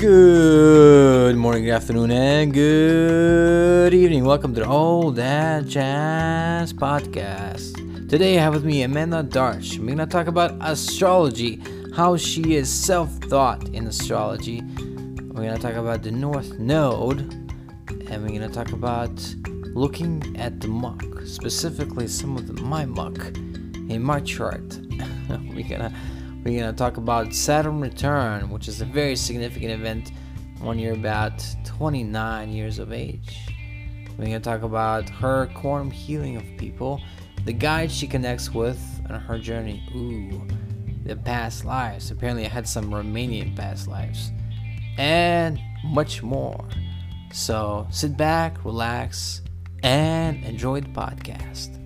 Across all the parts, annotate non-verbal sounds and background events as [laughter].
Good morning, good afternoon, and good evening. Welcome to the All That Jazz Podcast. Today I have with me Amanda Darch. We're gonna talk about astrology, how she is self-thought in astrology. We're gonna talk about the North Node, and we're gonna talk about looking at the muck, specifically some of the, my muck in my chart. [laughs] we're gonna we're gonna talk about Saturn return, which is a very significant event when you're about 29 years of age. We're gonna talk about her quantum healing of people, the guide she connects with on her journey. Ooh, the past lives. Apparently, I had some Romanian past lives, and much more. So sit back, relax, and enjoy the podcast.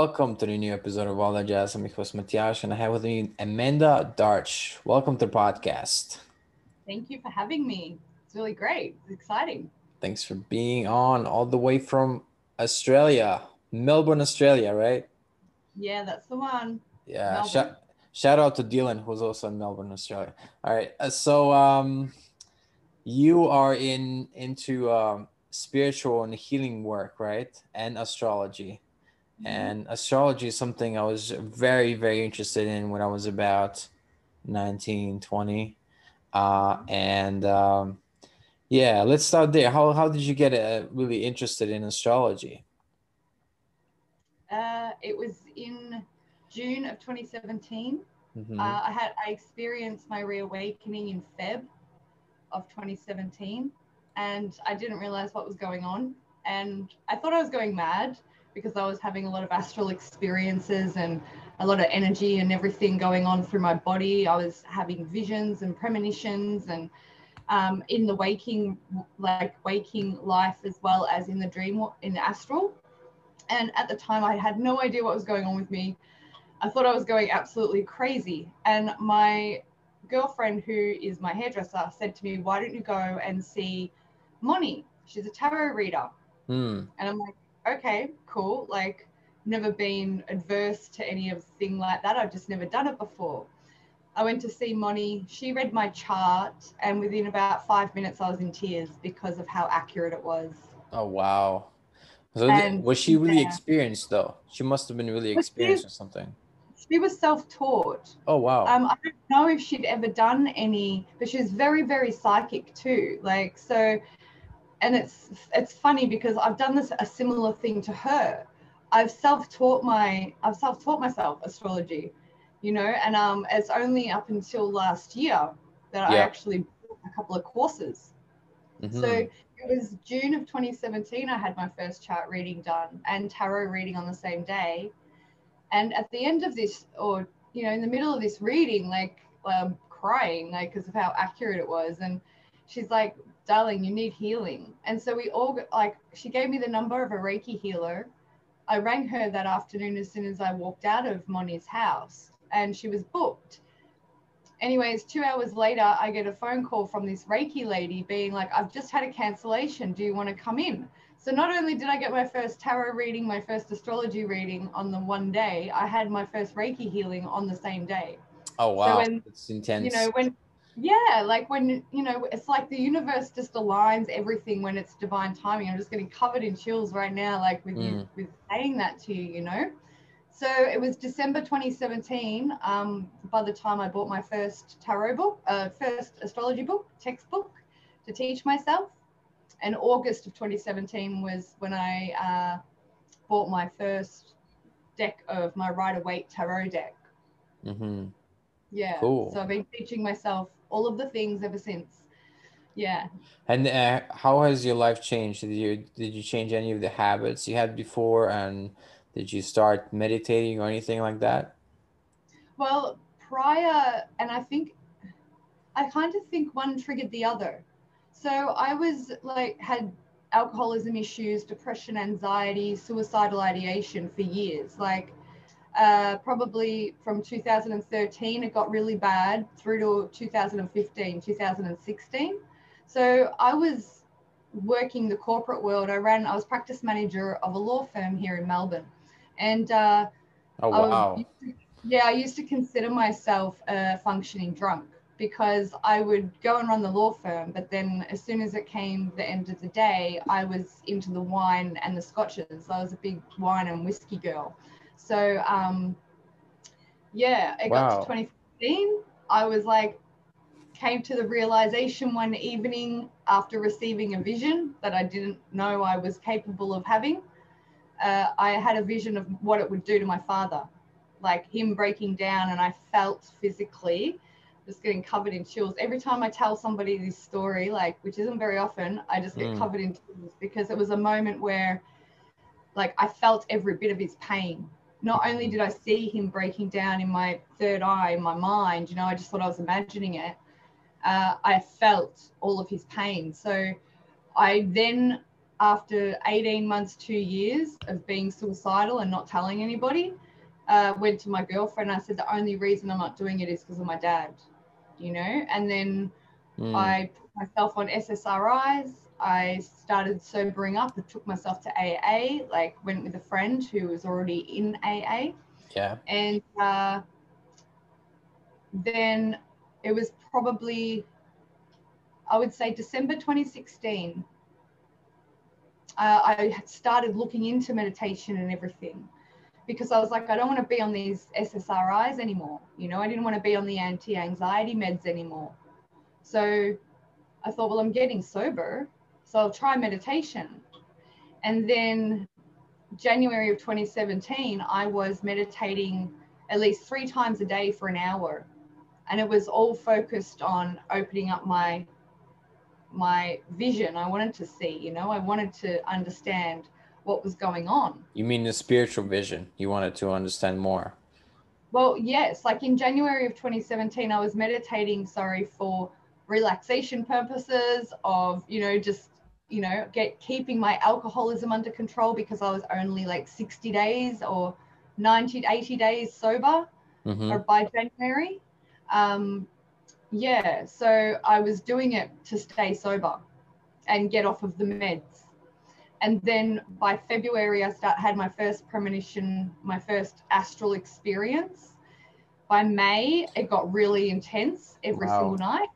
Welcome to the new episode of All That Jazz. I'm your host Matias, and I have with me Amanda Darch. Welcome to the podcast. Thank you for having me. It's really great. It's exciting. Thanks for being on all the way from Australia, Melbourne, Australia, right? Yeah, that's the one. Yeah. Shout, shout out to Dylan, who's also in Melbourne, Australia. All right. Uh, so, um, you are in into um, spiritual and healing work, right? And astrology. Mm-hmm. And astrology is something I was very, very interested in when I was about 19, 20. Uh, and um, yeah, let's start there. How, how did you get uh, really interested in astrology? Uh, it was in June of 2017. Mm-hmm. Uh, I had I experienced my reawakening in Feb of 2017, and I didn't realize what was going on. And I thought I was going mad because I was having a lot of astral experiences and a lot of energy and everything going on through my body. I was having visions and premonitions and um, in the waking, like waking life as well as in the dream, in the astral. And at the time, I had no idea what was going on with me. I thought I was going absolutely crazy. And my girlfriend, who is my hairdresser, said to me, Why don't you go and see Moni? She's a tarot reader. Mm. And I'm like, okay, cool. Like, never been adverse to any of thing like that. I've just never done it before. I went to see Moni. She read my chart, and within about five minutes, I was in tears because of how accurate it was. Oh wow! So and, was she really yeah. experienced though? She must have been really experienced or something. She was self-taught. Oh wow! Um, I don't know if she'd ever done any, but she was very, very psychic too. Like so, and it's it's funny because I've done this a similar thing to her. I've self-taught my I've self-taught myself astrology, you know, and um it's only up until last year that yeah. I actually bought a couple of courses. Mm-hmm. So it was June of 2017 I had my first chart reading done and tarot reading on the same day. And at the end of this or you know in the middle of this reading like I'm um, crying like because of how accurate it was and she's like darling, you need healing. And so we all like, she gave me the number of a Reiki healer. I rang her that afternoon as soon as I walked out of Moni's house and she was booked. Anyways, two hours later, I get a phone call from this Reiki lady being like, I've just had a cancellation. Do you want to come in? So not only did I get my first tarot reading, my first astrology reading on the one day, I had my first Reiki healing on the same day. Oh wow, so when, it's intense. You know, when yeah like when you know it's like the universe just aligns everything when it's divine timing i'm just getting covered in chills right now like with mm. you with saying that to you you know so it was december 2017 um, by the time i bought my first tarot book uh, first astrology book textbook to teach myself and august of 2017 was when i uh, bought my first deck of my rider waite tarot deck mm-hmm. yeah cool. so i've been teaching myself all of the things ever since. Yeah. And uh, how has your life changed? Did you did you change any of the habits you had before, and did you start meditating or anything like that? Well, prior, and I think I kind of think one triggered the other. So I was like had alcoholism issues, depression, anxiety, suicidal ideation for years. Like uh, probably from 2013, it got really bad through to 2015, 2016. So I was working the corporate world, I ran, I was practice manager of a law firm here in Melbourne. And uh, Oh I was- yeah, I used to consider myself a functioning drunk because I would go and run the law firm, but then as soon as it came the end of the day, I was into the wine and the scotches. I was a big wine and whiskey girl. So um, yeah, it got to 2015. I was like, came to the realization one evening after receiving a vision that I didn't know I was capable of having. Uh, I had a vision of what it would do to my father, like him breaking down, and I felt physically just getting covered in chills. Every time I tell somebody this story, like which isn't very often, I just get Mm. covered in chills because it was a moment where, like, I felt every bit of his pain. Not only did I see him breaking down in my third eye, in my mind, you know, I just thought I was imagining it. Uh, I felt all of his pain. So I then, after 18 months, two years of being suicidal and not telling anybody, uh, went to my girlfriend. I said, the only reason I'm not doing it is because of my dad, you know? And then Mm. I put myself on SSRIs. I started sobering up. I took myself to AA, like went with a friend who was already in AA. yeah. And uh, then it was probably, I would say, December 2016. Uh, I had started looking into meditation and everything because I was like, I don't want to be on these SSRIs anymore. You know, I didn't want to be on the anti anxiety meds anymore. So I thought, well, I'm getting sober, so I'll try meditation. And then January of 2017, I was meditating at least three times a day for an hour. And it was all focused on opening up my my vision. I wanted to see, you know, I wanted to understand what was going on. You mean the spiritual vision? You wanted to understand more. Well, yes, like in January of 2017, I was meditating, sorry, for relaxation purposes of, you know, just, you know, get keeping my alcoholism under control because I was only like 60 days or 90, 80 days sober hmm or by January. Um, yeah, so I was doing it to stay sober and get off of the meds. And then by February, I start had my first premonition, my first astral experience. By May, it got really intense every Wow. single night.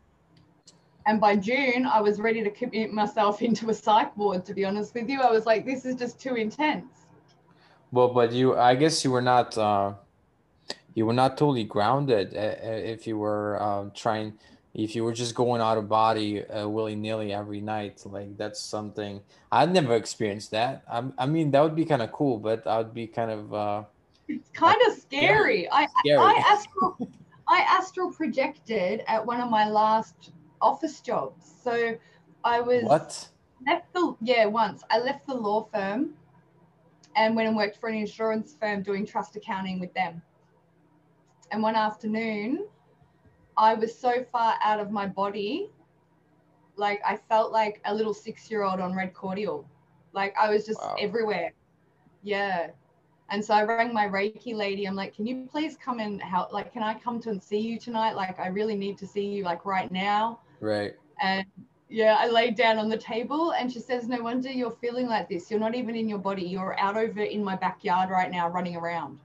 And by June, I was ready to commit myself [laughs] into a psych ward. To be honest with you, I was like, this is just too intense. Well, but you, I guess you were not, uh, you were not totally grounded uh, uh, if you were uh, trying, if you were just going out of body uh, willy-nilly every night. Like that's something I'd never experienced that. I, I mean, that would be kind of cool, but I would be kind of uh, It's kind of scary. I scary. I astral I astral projected at one of my last office jobs. So I was What? left the yeah once I left the law firm and went and worked for an insurance firm doing trust accounting with them. And one afternoon, I was so far out of my body, like I felt like a little six-year-old on red cordial. Like I was just Wow. everywhere. Yeah. And so I rang my Reiki lady. I'm like, can you please come and help? Like, can I come to and see you tonight? Like, I really need to see you like right now. Right. And yeah, I laid down on the table and she says, No wonder you're feeling like this. You're not even in your body. You're out over in my backyard right now running around.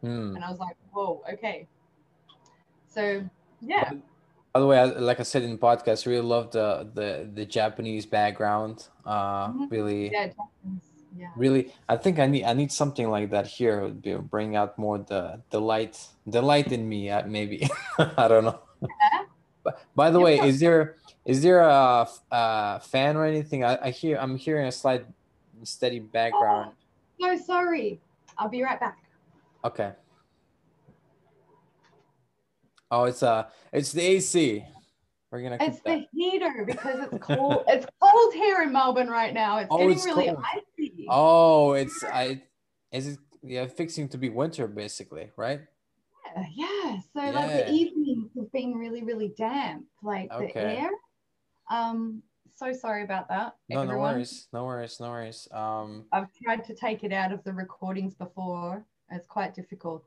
Hmm. And I was like, Whoa, okay. So yeah. By the way, like I said in the podcast, I really love the the the Japanese background. Uh, Mhm. really, Yeah, yeah. really, I think I need I need something like that here. It would be, bring out more the the light, the light in me. Uh, maybe [laughs] I don't know. But by the Yeah, way, but- is there is there a fan or anything? I, I hear I'm hearing a slight steady background. So sorry. I'll be right back. Okay. Oh, it's uh it's the AC. We're gonna It's that. the heater because it's cold. it's cold here in Melbourne right now. It's Oh, getting it's really cold. icy. Oh, it's I is it yeah fixing to be winter basically, right? Yeah, yeah. So like the the have been really, really damp, like the air. Um, so sorry about that, No, no worries, no worries, no worries. Um, I've tried to take it out of the recordings before. It's quite difficult.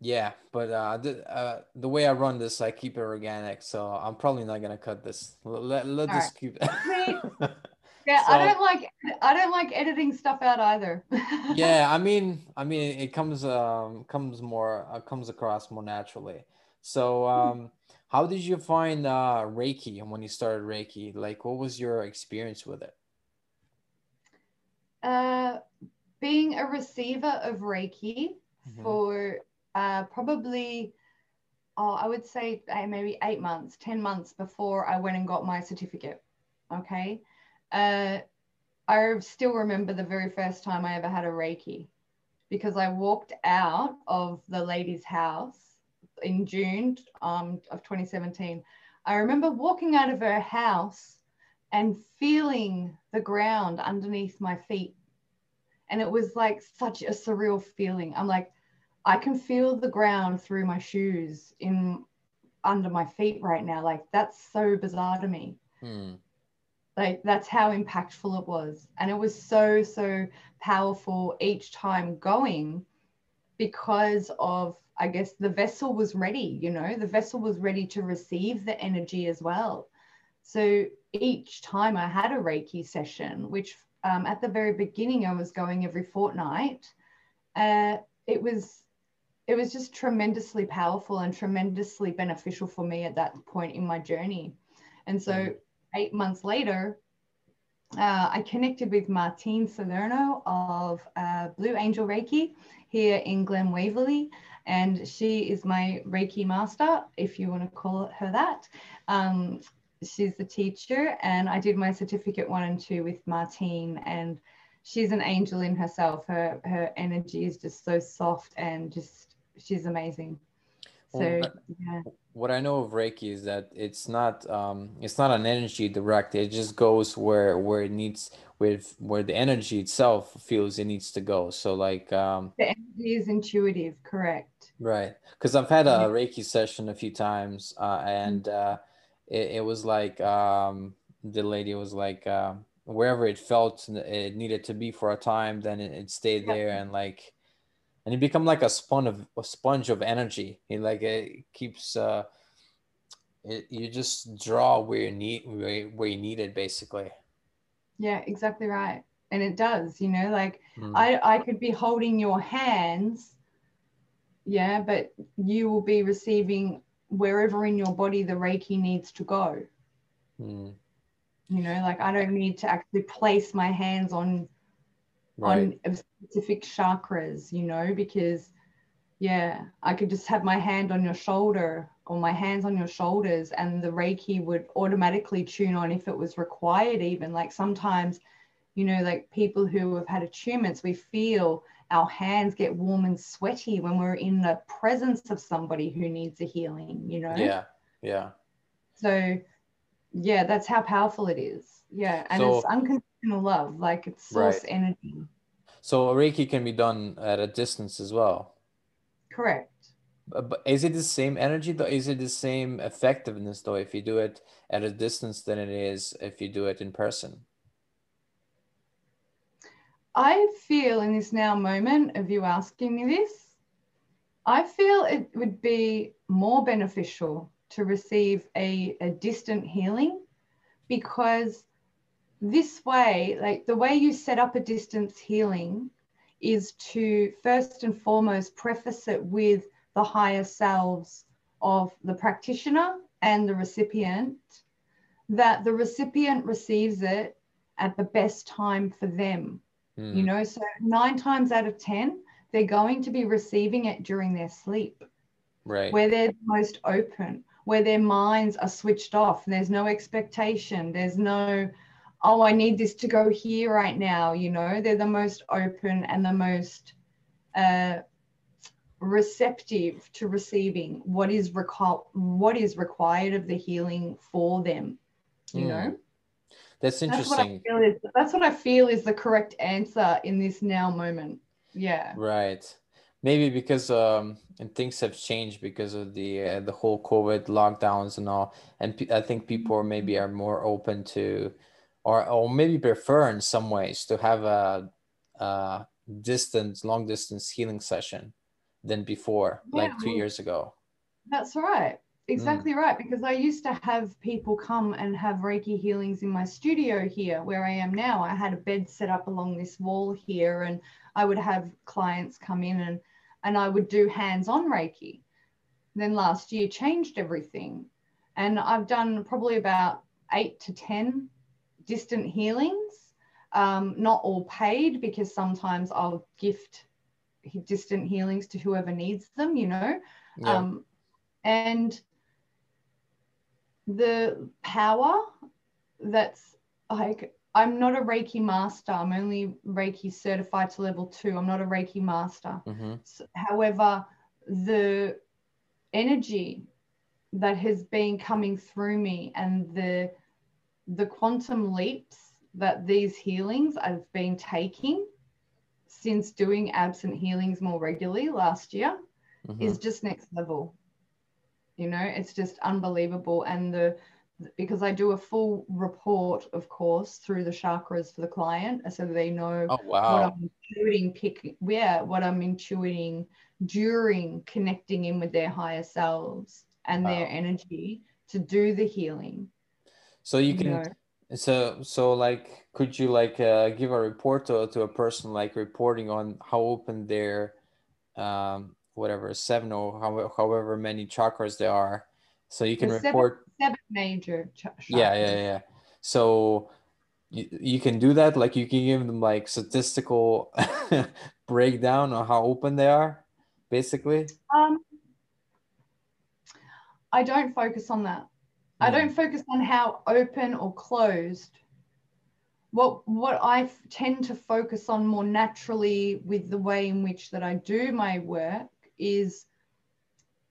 yeah, but uh, the uh, the way I run this, I keep it organic, so I'm probably not gonna cut this. Let let, All this keep. [laughs] Yeah, so, I don't like I don't like editing stuff out either. yeah, [laughs] I mean, I mean, it comes um comes more uh, comes across more naturally. So, um, how did you find uh, Reiki when you started Reiki? Like, what was your experience with it? Uh, being a receiver of Reiki mm-hmm. for uh, probably, oh, I would say uh, maybe eight months, 10 months before I went and got my certificate. Okay. Uh, I still remember the very first time I ever had a Reiki because I walked out of the lady's house in June um, of 2017. I remember walking out of her house and feeling the ground underneath my feet. And it was like such a surreal feeling. I'm like, I can feel the ground through my shoes in under my feet right now. Like that's so bizarre to me. Hmm. Like that's how impactful it was. And it was so, so powerful each time going because of I guess the vessel was ready, you know, the vessel was ready to receive the energy as well. So each time I had a Reiki session, which um, at the very beginning I was going every fortnight, uh, it was it was just tremendously powerful and tremendously beneficial for me at that point in my journey. And so mm. eight months later, uh, I connected with Martine Salerno of uh, Blue Angel Reiki here in Glen Waverley and she is my Reiki master, if you want to call her that. Um, she's the teacher, and I did my certificate one and two with Martine, and she's an angel in herself. Her her energy is just so soft and just she's amazing. So well, yeah. What I know of Reiki is that it's not um, it's not an energy direct. It just goes where where it needs with where the energy itself feels it needs to go. So like um, the energy is intuitive, correct? Right, because I've had a Reiki session a few times, uh, and uh, it, it was like um, the lady was like uh, wherever it felt it needed to be for a time, then it, it stayed there, and like and you become like a sponge of a sponge of energy. It like it keeps uh, it, you just draw where you need where, where you need it basically. Yeah, exactly right. And it does, you know, like mm. I I could be holding your hands, yeah, but you will be receiving wherever in your body the Reiki needs to go. Mm. You know, like I don't need to actually place my hands on right. on specific chakras, you know, because yeah, I could just have my hand on your shoulder or my hands on your shoulders and the Reiki would automatically tune on if it was required, even like sometimes, you know, like people who have had attunements, we feel our hands get warm and sweaty when we're in the presence of somebody who needs a healing, you know? Yeah. Yeah. So yeah, that's how powerful it is. Yeah. And so, it's unconditional love, like it's source right. energy. So Reiki can be done at a distance as well. Correct. But is it the same energy though? Is it the same effectiveness though if you do it at a distance than it is if you do it in person? I feel in this now moment of you asking me this, I feel it would be more beneficial to receive a, a distant healing because this way, like the way you set up a distance healing is to first and foremost preface it with the higher selves of the practitioner and the recipient, that the recipient receives it at the best time for them. Mm. You know, so nine times out of 10, they're going to be receiving it during their sleep. Right. Where they're most open, where their minds are switched off. There's no expectation. There's no oh, I need this to go here right now. You know, they're the most open and the most uh, receptive to receiving what is reco- what is required of the healing for them. You mm. know. That's interesting. That's what, is, that's what I feel is the correct answer in this now moment. Yeah. Right. Maybe because um, and things have changed because of the uh, the whole COVID lockdowns and all, and I think people maybe are more open to or or maybe prefer in some ways to have a, a distance, long distance healing session than before, yeah, like two years ago. That's right. exactly mm. right. Because I used to have people come and have Reiki healings in my studio here, where I am now. I had a bed set up along this wall here, and I would have clients come in and and I would do hands-on Reiki. Then last year changed everything, and I've done probably about eight to ten distant healings. Um, not all paid because sometimes I'll gift distant healings to whoever needs them, you know. Yeah. Um, and the power that's like, I'm not a Reiki master. I'm only Reiki certified to level two. I'm not a Reiki master. hmm S- However, the energy that has been coming through me and the the quantum leaps that these healings I've been taking since doing absent healings more regularly last year hmm is just next level. You know, it's just unbelievable. And the because I do a full report, of course, through the chakras for the client, so they know Oh what. I'm intuiting, pick, yeah, what I'm intuiting during connecting in with their higher selves and their energy to do the healing. So you can know, so so like could you like uh, give a report to, to a person like reporting on how open their um whatever seven or how, however many chakras there are? So you can There's seven- report seven major ch- yeah yeah yeah so you, you can do that like you can give them like statistical [laughs] breakdown on how open they are basically? Um, I don't focus on that. I don't focus on how open or closed. What what I tend to focus on more naturally with the way in which that I do my work is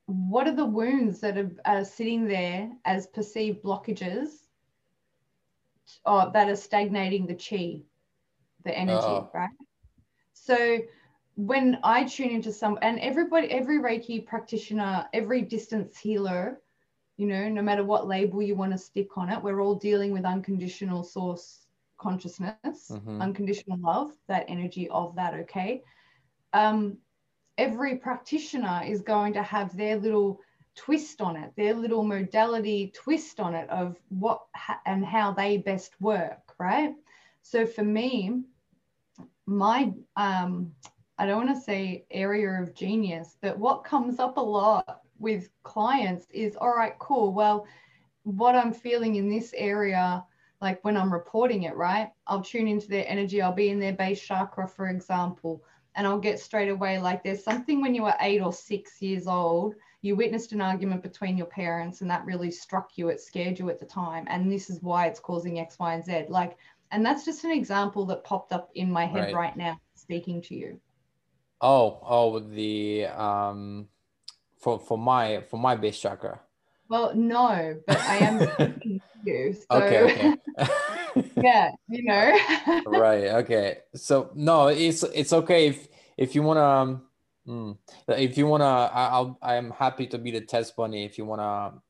what are the wounds that are, are sitting there as perceived blockages or oh, that are stagnating the chi, the energy, Oh. right? So when I tune into some, and everybody, every Reiki practitioner, every distance healer, you know, no matter what label you want to stick on it, we're all dealing with unconditional source consciousness, Mhm. unconditional love, that energy of that, okay? Um, every practitioner is going to have their little twist on it, their little modality twist on it of what ha- and how they best work, right? So for me, my um, I don't want to say area of genius, but what comes up a lot with clients is all right, cool. Well, what I'm feeling in this area, like when I'm reporting it, right? I'll tune into their energy. I'll be in their base chakra, for example, and I'll get straight away like there's something when you were eight or six years old, you witnessed an argument between your parents, and that really struck you. It scared you at the time, and this is why it's causing X, Y, and Z. Like, and that's just an example that popped up in my head Right. right now, speaking to you. oh oh the um for for my for my base chakra Well, no, but I am [laughs] you. So, okay okay [laughs] yeah, you know. right okay so no it's it's okay if if you want to um, mm, if you want to i'll i'm happy to be the test bunny if you want to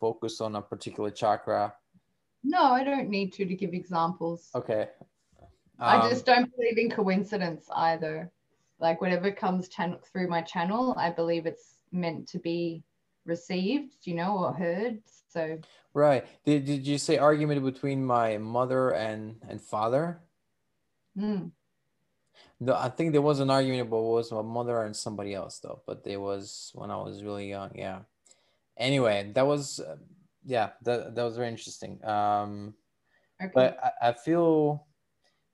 focus on a particular chakra no, I don't need to to give examples. okay I Um, just don't believe in coincidence either. Like whatever comes channel through my channel, I believe it's meant to be received, you know, or heard. So. Right. Did, did you say argument between my mother and and father? Mm, no i think there was an argument but it was my mother and somebody else though but there was when i was really young yeah. Anyway that was uh, yeah that, that was very interesting. Um okay. but I, I feel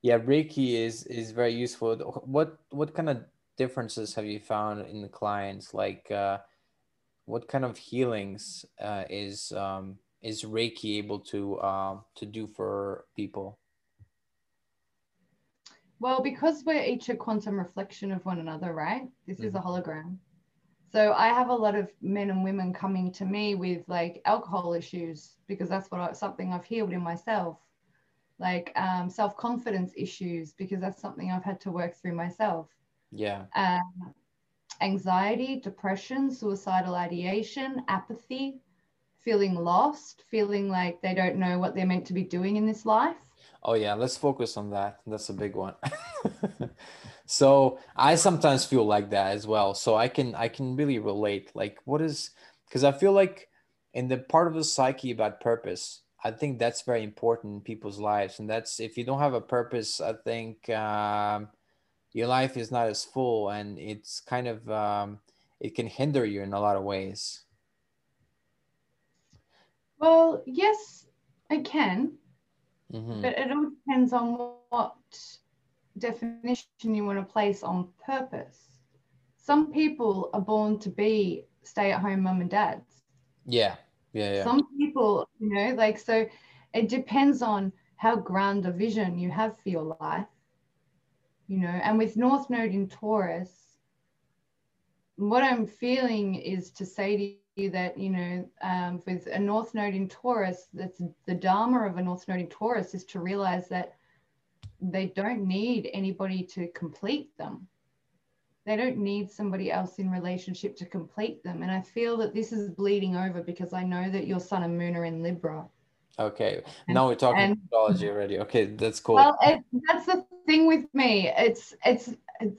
yeah reiki is is very useful. What what kind of differences have you found in the clients like uh what kind of healings uh, is um is reiki able to um to do for people Well, because we're each a quantum reflection of one another, right? This is a hologram. So I have a lot of men and women coming to me with like alcohol issues because that's what I, something I've healed in myself, like um, self confidence issues because that's something I've had to work through myself. Yeah Um, anxiety, depression, suicidal ideation, apathy, feeling lost, feeling like they don't know what they're meant to be doing in this life. Oh yeah, let's focus on that. That's a big one. [laughs] so I sometimes feel like that as well. So I can I can really relate. Like what is because I feel like in the part of the psyche about purpose, I think that's very important in people's lives, and that's if you don't have a purpose, I think um, your life is not as full, and it's kind of um, it can hinder you in a lot of ways. Well, yes, it can, Mhm. but it all depends on what definition you want to place on purpose. Some people are born to be stay at home mum and dads. Yeah, yeah, yeah. Some people, you know, like, so it depends on how grand a vision you have for your life, you know, and with North Node in Taurus, what I'm feeling is to say to you that, you know, um, with a North Node in Taurus, that's the Dharma of a North Node in Taurus is to realize that they don't need anybody to complete them. They don't need somebody else in relationship to complete them. And I feel that this is bleeding over because I know that your sun and moon are in Libra. Okay, And- now we're talking and- astrology already. Okay, that's cool. Well, it, that's the thing with me. It's, it's,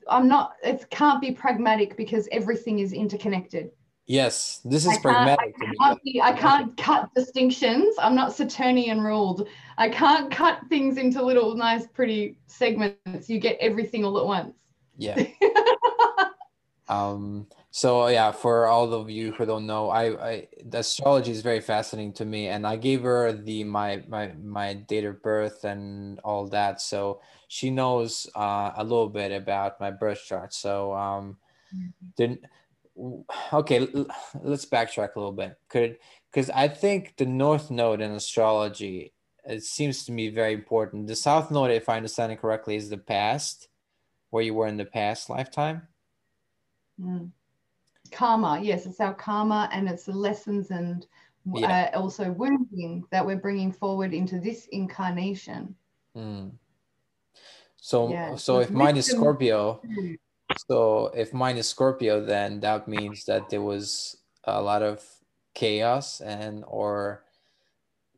I'm not, it can't be pragmatic because everything is interconnected. yes, this is can't- pragmatic me. Can't be- I can't cut distinctions. I'm not Saturnian ruled. I can't cut things into little nice, pretty segments. You get everything all at once. Yeah. [laughs] Um, so yeah, for all of you who don't know, I, I the astrology is very fascinating to me, and I gave her the my my my date of birth and all that, so she knows uh, a little bit about my birth chart. So um, then okay, l- let's backtrack a little bit. Could because I think the North Node in astrology it seems to me very important. The South Node, if I understand it correctly, is the past, where you were in the past lifetime. Mm. Karma, yes, it's our karma and it's the lessons and Yeah. uh, also wounding that we're bringing forward into this incarnation. Mm. So Yeah, so if mine is Scorpio, so if mine is Scorpio, then that means that there was a lot of chaos and or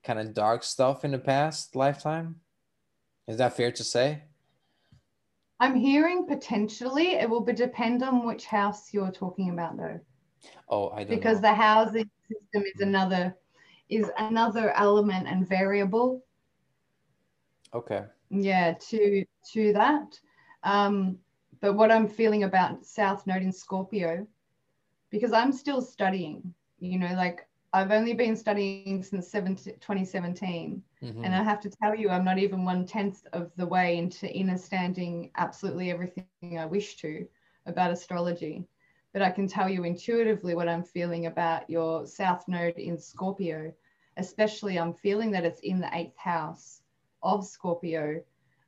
kind of dark stuff in the past lifetime. Is that fair to say? I'm hearing potentially it will be depend on which house you're talking about though, Oh, I don't because know. the housing system is another is another element and variable. Okay. Yeah, to to that. Um, but what I'm feeling about South Node in Scorpio, because I'm still studying, you know, like I've only been studying since 17, 2017. Mhm. And I have to tell you, I'm not even one tenth of the way into understanding absolutely everything I wish to about astrology. But I can tell you intuitively what I'm feeling about your South Node in Scorpio. Especially, I'm feeling that it's in the eighth house of Scorpio.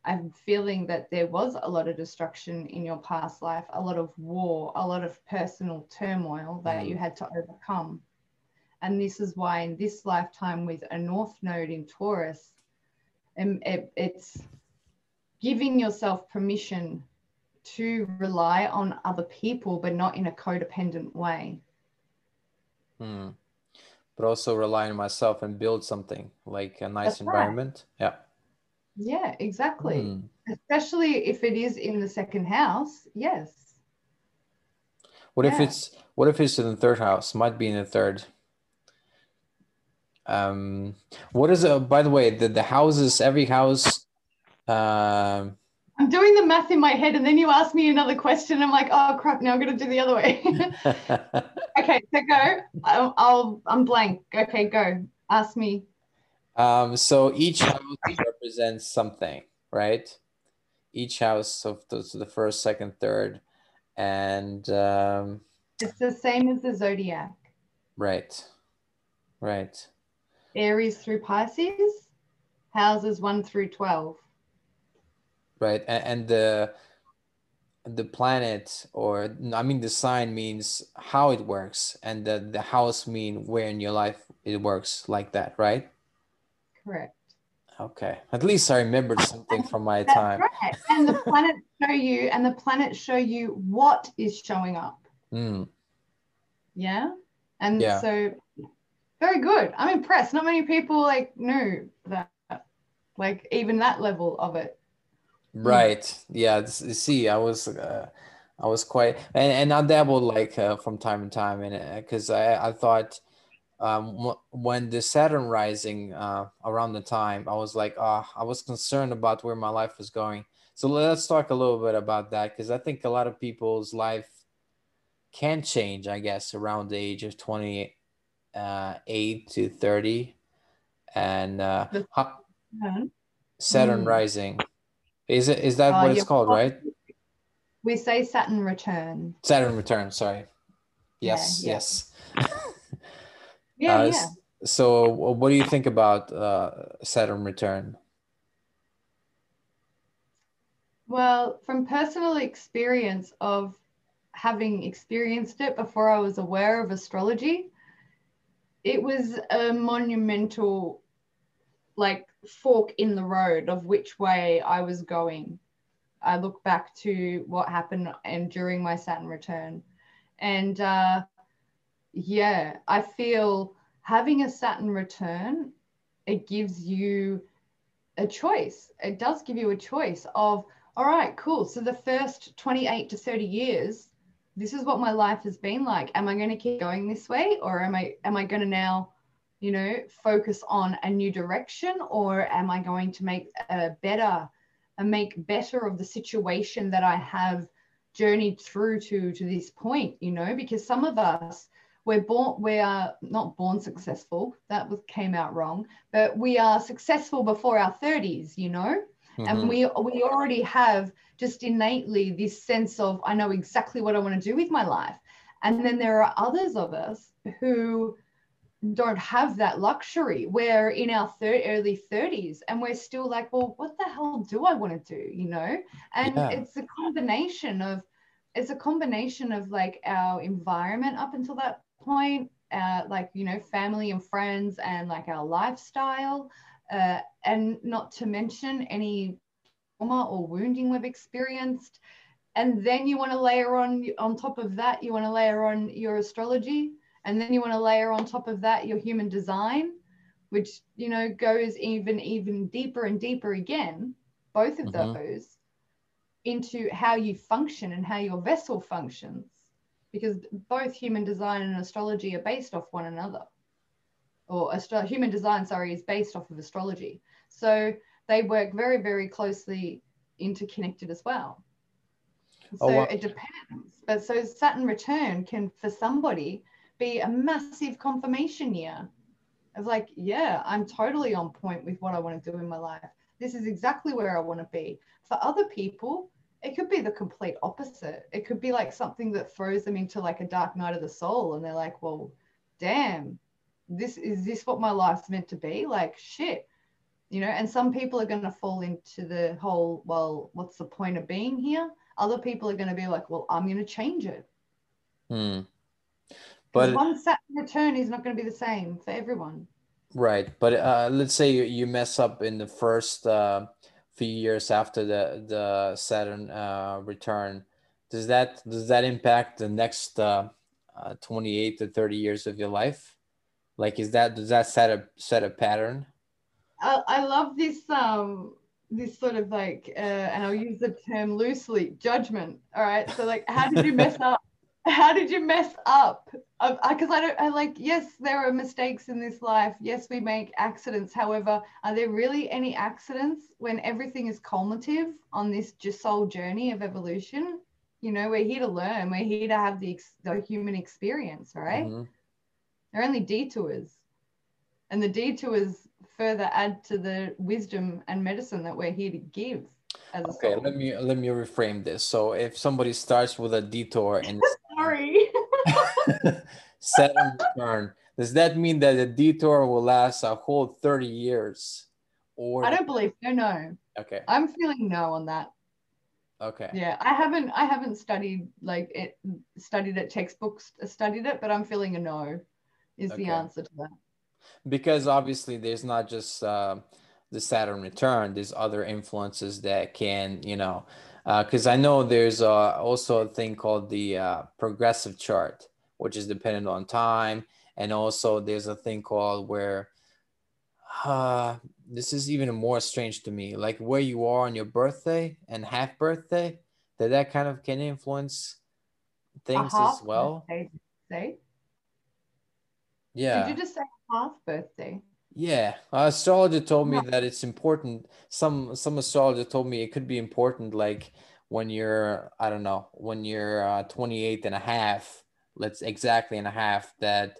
I'm feeling that there was a lot of destruction in your past life, a lot of war, a lot of personal turmoil that Mm. you had to overcome. And this is why, in this lifetime, with a North Node in Taurus, um, it, it's giving yourself permission to rely on other people, but not in a codependent way. Hmm. But also rely on myself and build something like a nice That's right. environment. Yeah. Yeah, exactly. Hmm. Especially if it is in the second house. Yes. What if it's what if it's in the third house? Might be in the third. Um, what is a? by the way, the, the houses, every house, um, I'm doing the math in my head, and then you ask me another question. I'm like, oh crap! Now I'm gonna do the other way. [laughs] okay, so go. I'll, I'll. I'm blank. Okay, go. Ask me. um, so each house represents something, right? Each house of the, so the first, second, third, and um, It's the same as the zodiac. right, right. Aries through Pisces, houses one through twelve. right and, and the the planet or i mean the sign means how it works and the the house mean where in your life it works like that right Correct. okay at least i remembered something from my That's time right. And the planet show you, and the planet show you what is showing up. Mm, Yeah. And Yeah. so very good. I'm impressed. Not many people like knew that, like even that level of it. right yeah see i was uh, I was quite, and, and I dabbled like uh, from time to time it because I, I thought um, when the Saturn rising uh, around the time, I was like, oh, I was concerned about where my life was going. So let's talk a little bit about that because I think a lot of people's life can change, I guess, around the age of 28 uh, to 30. And uh, Saturn mm. rising. Is it is that uh, what it's called, right? We say Saturn return. Saturn return, sorry. Yes, yeah, yeah. yes. yeah, [laughs] uh, yeah. So what do you think about uh, Saturn return? Well, from personal experience of having experienced it before I was aware of astrology, it was a monumental like fork in the road of which way I was going. I look back to what happened and during my Saturn return. And uh, yeah, I feel having a Saturn return, it gives you a choice. It does give you a choice of, all right, cool. So the first 28 to 30 years, this is what my life has been like. Am I going to keep going this way or am I am I going to now you know, focus on a new direction or am I going to make a better make better of the situation that I have journeyed through to to this point, you know, because some of us we're born we are not born successful that was came out wrong but we are successful before our 30s you know mm-hmm. and we we already have just innately this sense of i know exactly what i want to do with my life and then there are others of us who don't have that luxury. We're in our thir- early 30s and we're still like, well, what the hell do I want to do? You know? And yeah. it's a combination of, it's a combination of like our environment up until that point, uh, like, you know, family and friends and like our lifestyle. Uh, and not to mention any trauma or wounding we've experienced. And then you want to layer on, on top of that, you want to layer on your astrology and then you want to layer on top of that your human design which you know goes even even deeper and deeper again both of mm-hmm. those into how you function and how your vessel functions because both human design and astrology are based off one another or astro- human design sorry is based off of astrology so they work very very closely interconnected as well oh, so oh, wow. it depends but so saturn return can for somebody be a massive confirmation year of like, yeah, I'm totally on point with what I want to do in my life. This is exactly where I want to be. For other people, it could be the complete opposite. It could be like something that throws them into like a dark night of the soul and they're like, well, damn, this is this what my life's meant to be? Like shit. You know, and some people are going to fall into the whole, well, what's the point of being here? Other people are going to be like, well, I'm going to change it. Hmm but one Saturn return is not going to be the same for everyone. Right, but uh, let's say you, you mess up in the first uh, few years after the the Saturn uh, return. Does that does that impact the next uh, uh, twenty eight to thirty years of your life? Like, is that does that set a set a pattern? I, I love this um this sort of like uh, and I'll use the term loosely judgment. All right, so like, how did you mess up? [laughs] how did you mess up? Because I, I don't, I like, yes, there are mistakes in this life. Yes, we make accidents. However, are there really any accidents when everything is cumulative on this just soul journey of evolution? You know, we're here to learn. We're here to have the, the human experience, right? Mm-hmm. They're only detours. And the detours further add to the wisdom and medicine that we're here to give okay let me let me reframe this. So if somebody starts with a detour and [laughs] sorry. [laughs] Saturn return does that mean that the detour will last a whole 30 years? Or i don't believe so no. Okay. I'm feeling no on that. Okay. Yeah i haven't i haven't studied like it studied it textbooks studied it but i'm feeling a no is okay. the answer to that because obviously there's not just uh, the Saturn return, there's other influences that can, you know, because uh, I know there's uh, also a thing called the uh, progressive chart, which is dependent on time. And also there's a thing called where uh, this is even more strange to me, like where you are on your birthday and half birthday, that that kind of can influence things as well. Say? Yeah. Did you just say half birthday? Yeah, uh, astrologer told me that it's important. Some some astrologer told me it could be important, like when you're, I don't know, when you're uh, 28 and a half, let's exactly and a half, that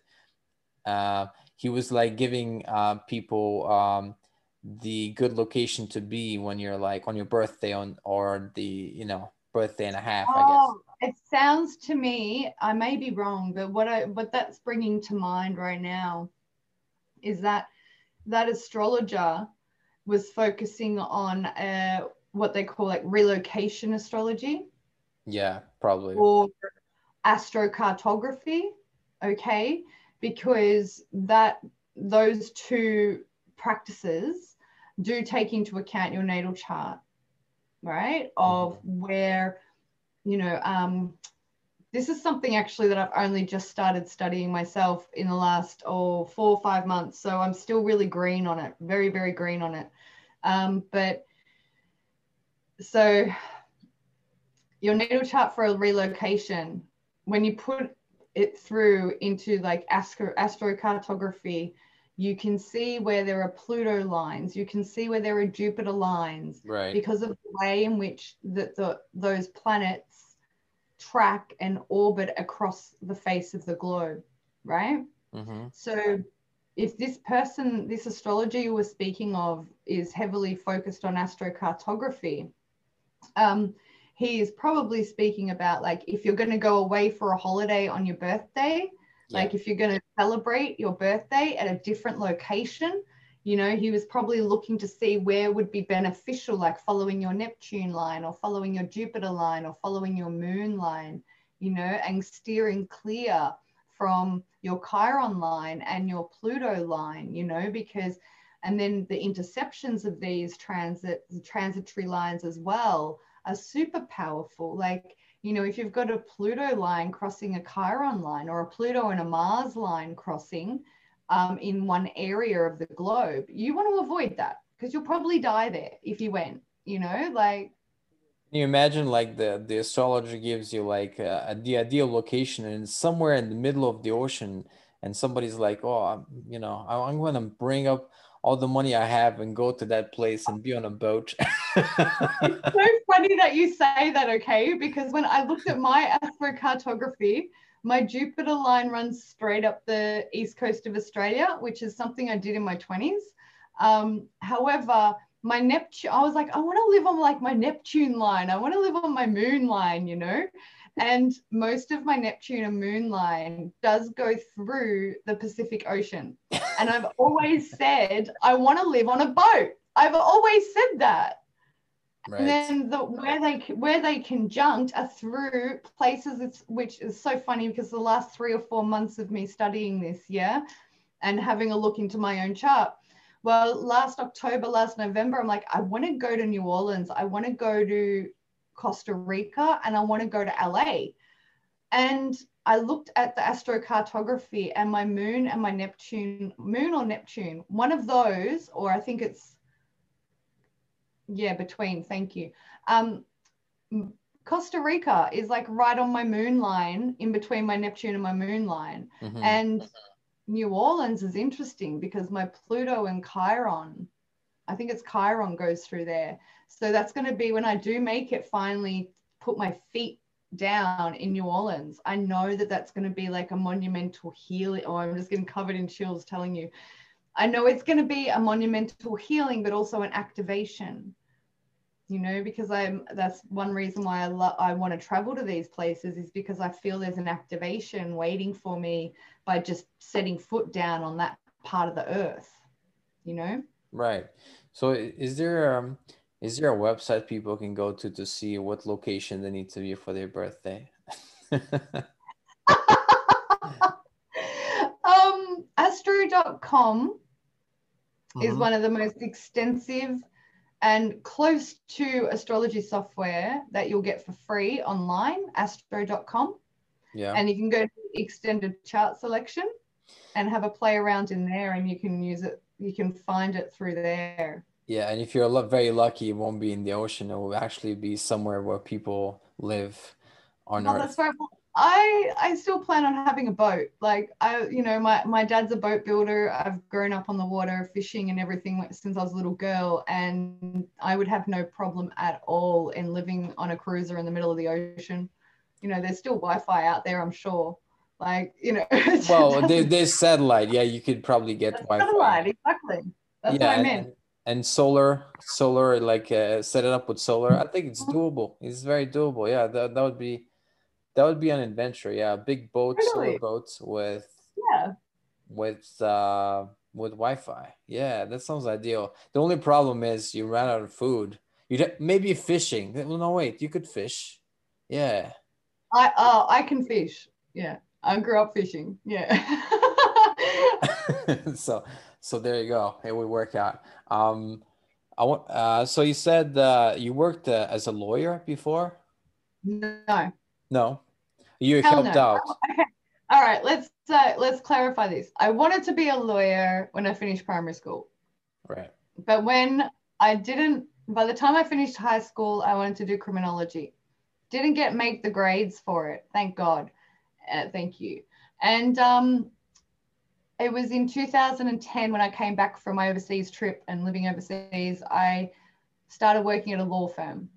uh, he was like giving uh, people um, the good location to be when you're like on your birthday on or the you know birthday and a half. I guess. Oh, it sounds to me, I may be wrong, but what I what that's bringing to mind right now is that that astrologer was focusing on uh, what they call like relocation astrology. Yeah, probably. or astrocartography okay? Because that those two practices do take into account your natal chart right? Of where you know um this is something actually that I've only just started studying myself in the last oh four or five months. So I'm still really green on it, very, very green on it. Um, but so your natal chart for a relocation, when you put it through into like astro astrocartography, you can see where there are Pluto lines, you can see where there are Jupiter lines, Right. because of the way in which that the those planets track and orbit across the face of the globe, right? hmm So if this person, this astrologer you were speaking of, is heavily focused on astrocartography, um, he is probably speaking about like if you're going to go away for a holiday on your birthday, like if you're going to celebrate your birthday at a different location, you know, he was probably looking to see where would be beneficial, like following your Neptune line or following your Jupiter line or following your moon line, you know, and steering clear from your Chiron line and your Pluto line, you know, because, and then the interceptions of these transit, transitory lines as well are super powerful. Like, you know, if you've got a Pluto line crossing a Chiron line or a Pluto and a Mars line crossing um, in one area of the globe, you want to avoid that because you'll probably die there if you went, you know, like, Can you imagine like the the astrologer gives you like uh, the ideal location and somewhere in the middle of the ocean and somebody's like, oh, I'm, you know, I- I'm going to bring up all the money I have and go to that place and be on a boat. [laughs] it's so funny that you say that, okay? Because when I looked at my astrocartography, my Jupiter line runs straight up the east coast of Australia, which is something I did in my 20s. Um, however, my Neptune, I was like, I want to live on like my Neptune line. I want to live on my moon line, you know? And most of my Neptune and moon line does go through the Pacific Ocean. And I've always [laughs] said, I want to live on a boat. I've always said that. Right. And then the where they where they conjunct are through places which is so funny because the last three or four months of me studying this year and having a look into my own chart. Well, last October, last November, I'm like, I want to go to New Orleans. I want to go to Costa Rica and I want to go to LA. And I looked at the astrocartography and my moon and my Neptune, moon or Neptune, one of those, or I think it's yeah, between. Thank you. Um, Costa Rica is like right on my moon line, in between my Neptune and my moon line. Mhm. And New Orleans is interesting because my Pluto and Chiron, I think it's Chiron goes through there. So that's going to be when I do make it finally put my feet down in New Orleans. I know that that's going to be like a monumental healing. Oh, I'm just getting covered in chills telling you. I know it's going to be a monumental healing, but also an activation. You know, because I'm that's one reason why I I want to travel to these places is because I feel there's an activation waiting for me by just setting foot down on that part of the earth. You know? Right. So is there um is there a website people can go to to see what location they need to be for their birthday? [laughs] [laughs] um, astro.com is Mhm. one of the most extensive and close to astrology software that you'll get for free online, astro.com. Yeah. And you can go to extended chart selection and have a play around in there and you can use it, you can find it through there. Yeah, and if you're very lucky, it won't be in the ocean. It will actually be somewhere where people live on Oh, Earth. that's right. Well, I I still plan on having a boat. Like I, you know, my my dad's a boat builder. I've grown up on the water, fishing and everything since I was a little girl, and I would have no problem at all in living on a cruiser in the middle of the ocean. You know, there's still Wi-Fi out there, I'm sure. Like, you know, [laughs] Well, there, there's satellite. Yeah, you could probably get Wi-Fi. satellite, exactly. That's yeah, what I and- meant. And solar, solar, like uh, set it up with solar. I think it's Mhm. doable. It's very doable. Yeah, that, that would be that would be an adventure. Yeah, big boats, Totally. boats with Yeah. with uh with Wi-Fi. Yeah, that sounds ideal. The only problem is you ran out of food. You maybe fishing. Well, no, wait, you could fish. Yeah. I oh I can fish. Yeah. I grew up fishing. Yeah. [laughs] [laughs] so so there you go. It would work out. Um, I want. Uh, so you said uh, you worked uh, as a lawyer before? no. No, you Hell helped no. out. [laughs] Okay. All right. Let's uh, let's clarify this. I wanted to be a lawyer when I finished primary school, Right. but when I didn't, by the time I finished high school, I wanted to do criminology. Didn't get make the grades for it. Thank God. Uh, thank you. And um, it was in 2010 when I came back from my overseas trip and living overseas. I started working at a law firm.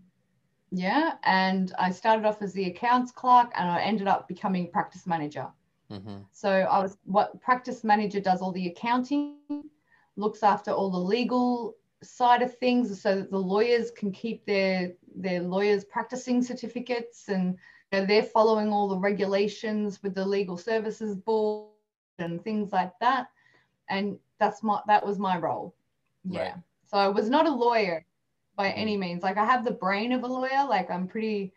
Yeah, and I started off as the accounts clerk, and I ended up becoming practice manager. hmm So I was what practice manager does all the accounting, looks after all the legal side of things, so that the lawyers can keep their their lawyers practicing certificates, and you know, they're following all the regulations with the legal services board and things like that. And that's my that was my role. Yeah. Right. So I was not a lawyer by Mhm. any means. Like I have the brain of a lawyer. Like I'm pretty.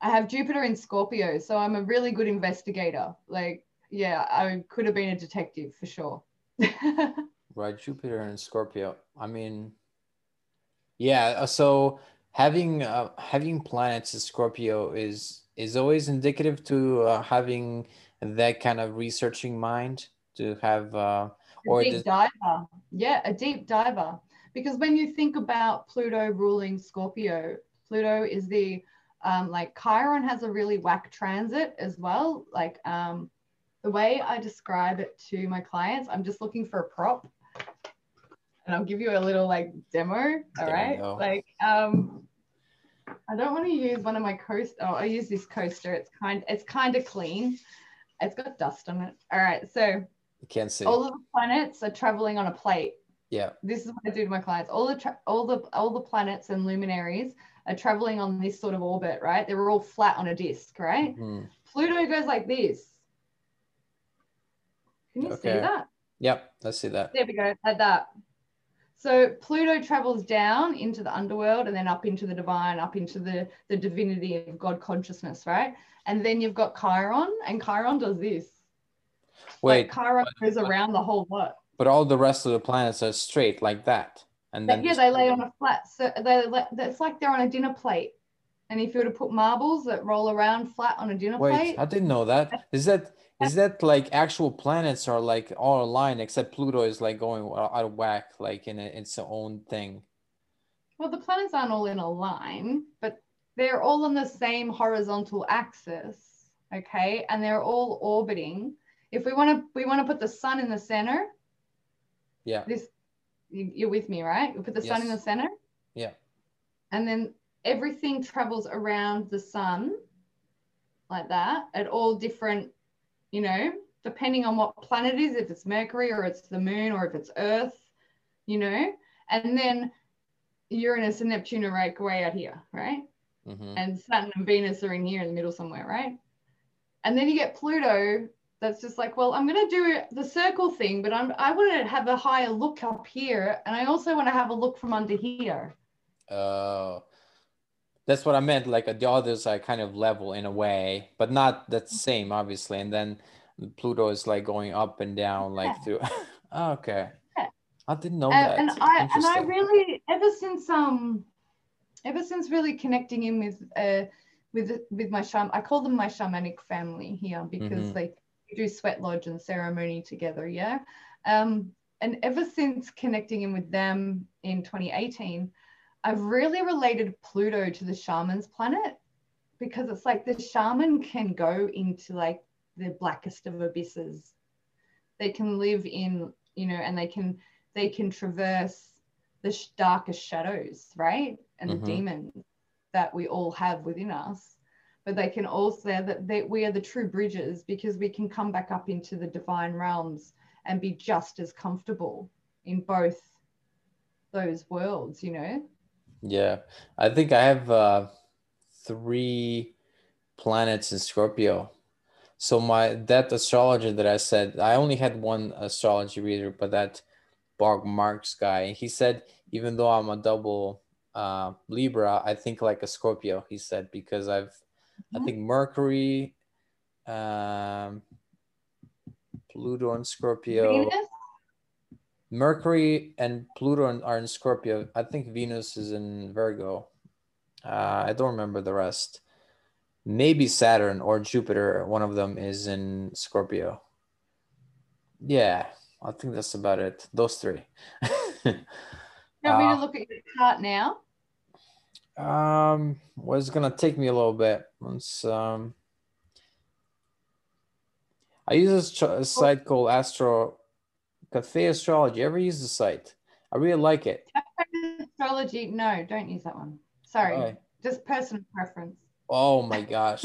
I have Jupiter in Scorpio, so I'm a really good investigator. Like, yeah, I could have been a detective for sure. [laughs] Right. Jupiter and Scorpio. I mean, yeah. uh, So having uh, having planets in Scorpio is is always indicative to uh, having that kind of researching mind to have uh, a deep diver. Yeah, a deep diver. Because when you think about Pluto ruling Scorpio, Pluto is the um, like Chiron has a really whack transit as well. Like um, the way I describe it to my clients, I'm just looking for a prop, and I'll give you a little like demo. All right, like um, I don't want to use one of my coast. Oh, I use this coaster. It's kind. It's kind of clean. It's got dust on it. All right, so you can't see. all of the planets are traveling on a plate. Yeah. This is what I do to my clients. All the tra- all the all the planets and luminaries are traveling on this sort of orbit, right? They're all flat on a disk, right? Mhm. Pluto goes like this. Can you see that? Yep. Let's see that. There we go, like that. So Pluto travels down into the underworld and then up into the divine, up into the, the divinity of God consciousness, right? And then you've got Chiron, and Chiron does this. Wait, like Chiron goes around the whole what? But all the rest of the planets are straight like that, and But then yeah, they lay on a flat. So they let- it's like they're on a dinner plate. And if you were to put marbles that roll around flat on a dinner Wait, plate, I didn't know that. Is that is that like actual planets are like all aligned except Pluto is like going out of whack, like in a, its own thing. well, the planets aren't all in a line, but they're all on the same horizontal axis. Okay, and they're all orbiting. If we want to, we want to put the sun in the center. Yeah. This, you- you're with me, right? We put the sun in the center. Yeah. And then everything travels around the sun like that at all different, you know, depending on what planet it is, if it's Mercury or it's the moon or if it's Earth, you know, and then Uranus and Neptune are right way out here, right? hmm And Saturn and Venus are in here in the middle somewhere, right? And then you get Pluto that's just like, well, I'm going to do the circle thing, but I'm, I want to have a higher look up here. And I also want to have a look from under here. Uh, that's what I meant. Like uh, the others are kind of level in a way, but not that same, obviously. And then Pluto is like going up and down, like through. [laughs] Oh, okay. Yeah. I didn't know and, that. and I and I really ever since um ever since really connecting in with uh with with my sham I call them my shamanic family here because Mhm. like do sweat lodge and ceremony together yeah um and ever since connecting in with them in 2018 I've really related Pluto to the shaman's planet because it's like the shaman can go into like the blackest of abysses. They can live in, you know, and they can they can traverse the darkest shadows, right? And Mhm. the demons that we all have within us. But they can also say that they, we are the true bridges because we can come back up into the divine realms and be just as comfortable in both those worlds, you know? Yeah, I think I have uh, three planets in Scorpio. So my that astrologer that I said I only had one astrology reader, but that Bob Marks guy, he said even though I'm a double uh, Libra, I think like a Scorpio. He said because I've I think Mercury, um, Pluto and Scorpio. Venus? Mercury and Pluto are in Scorpio. I think Venus is in Virgo. Uh, I don't remember the rest. Maybe Saturn or Jupiter, one of them is in Scorpio. Yeah, I think that's about it. Those three. [laughs] You want me Uh, to look at your chart now? Um, well, it's gonna take me a little bit. Once um, I use this ch- a site called Astro Cafe Astrology. Ever use the site? I really like it. Astrology, no, don't use that one. Sorry, Why? just personal preference. Oh my [laughs] gosh,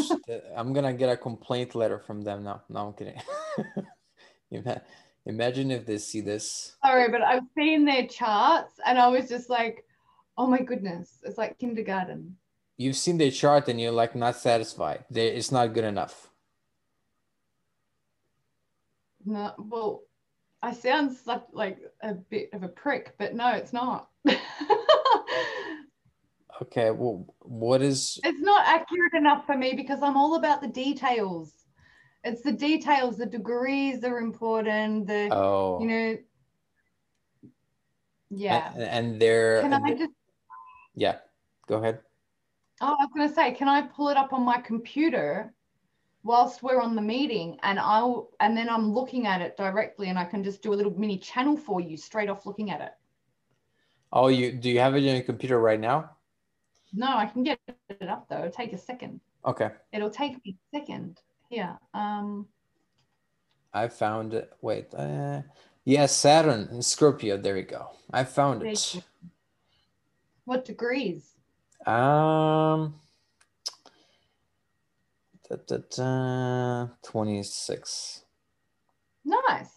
I'm gonna get a complaint letter from them now. No, I'm kidding. [laughs] Imagine if they see this. Sorry, but I've seen their charts and I was just like, oh my goodness, it's like kindergarten. You've seen their chart and you're like not satisfied. They, it's not good enough. No, well, I sound such like a bit of a prick, but no, it's not. [laughs] Okay, well, what is it's not accurate enough for me because I'm all about the details. It's the details, the degrees are important, the oh you know yeah. and, and they're Can and I just yeah, go ahead. Oh, I was going to say, can I pull it up on my computer whilst we're on the meeting and I'll and then I'm looking at it directly and I can just do a little mini channel for you straight off looking at it. Oh, you do you have it on your computer right now? No, I can get it up though. It'll take a second. Okay, It'll take me a second. Here. Um I found it. Wait, uh, yeah, Saturn in Scorpio. There you go. I found it. What degrees? Um, da, da, da, 26. Nice.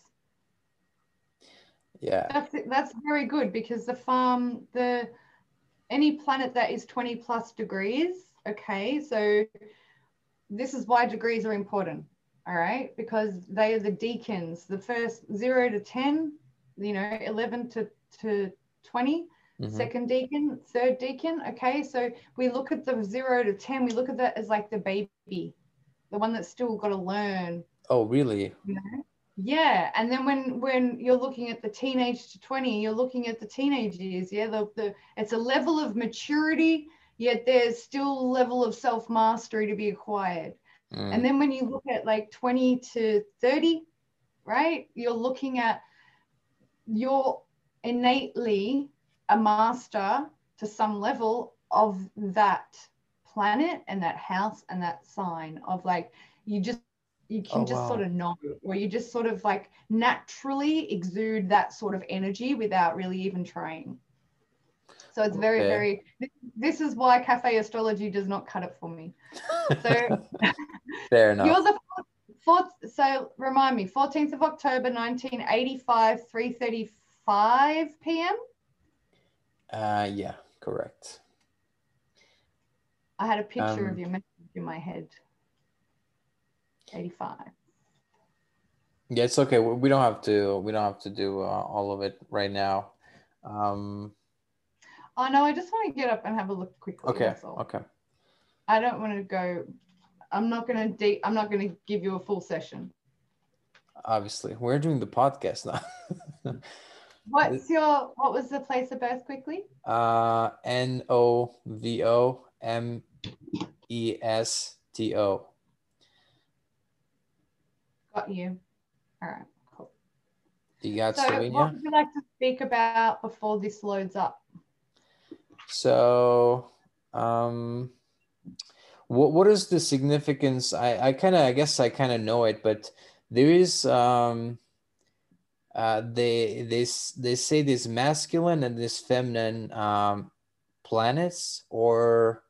Yeah. That's that's very good because the farm the any planet that is 20 plus degrees, okay, so this is why degrees are important, all right, because they are the decans, the first zero to 10, you know, 11 to, to 20, Mhm. second decan, third decan, okay, so we look at the zero to 10, we look at that as like the baby, the one that's still got to learn Oh, really? you know? Yeah, and then when when you're looking at the teenage to 20, you're looking at the teenage years. Yeah, the, the it's a level of maturity, yet there's still a level of self-mastery to be acquired. Mm. And then when you look at like 20 to 30, right, you're looking at you're innately a master to some level of that planet and that house and that sign of like you just you can Oh, just wow. sort of know or you just sort of like naturally exude that sort of energy without really even trying so it's very Okay. very this is why cafe astrology does not cut it for me so [laughs] Fair enough. you're the fourth, fourth, so remind me, 14th of October, 1985, 3.35 p.m. Uh, yeah, correct. I had a picture Um, of your message in my head. 85. Yeah, it's okay. We don't have to. We don't have to do uh, all of it right now. Um, Oh no, I just want to get up and have a look quickly. okay. Okay. I don't want to go. I'm not going to de- I'm not going to give you a full session. Obviously, we're doing the podcast now. [laughs] What's your what was the place of birth quickly? uh, N O V O M E S T O. Got you. All right. Cool. You got So, what would you like to speak about before this loads up? So, um, what what is the significance? I I kind of I guess I kind of know it, but there is um uh they they they say this masculine and this feminine um planets or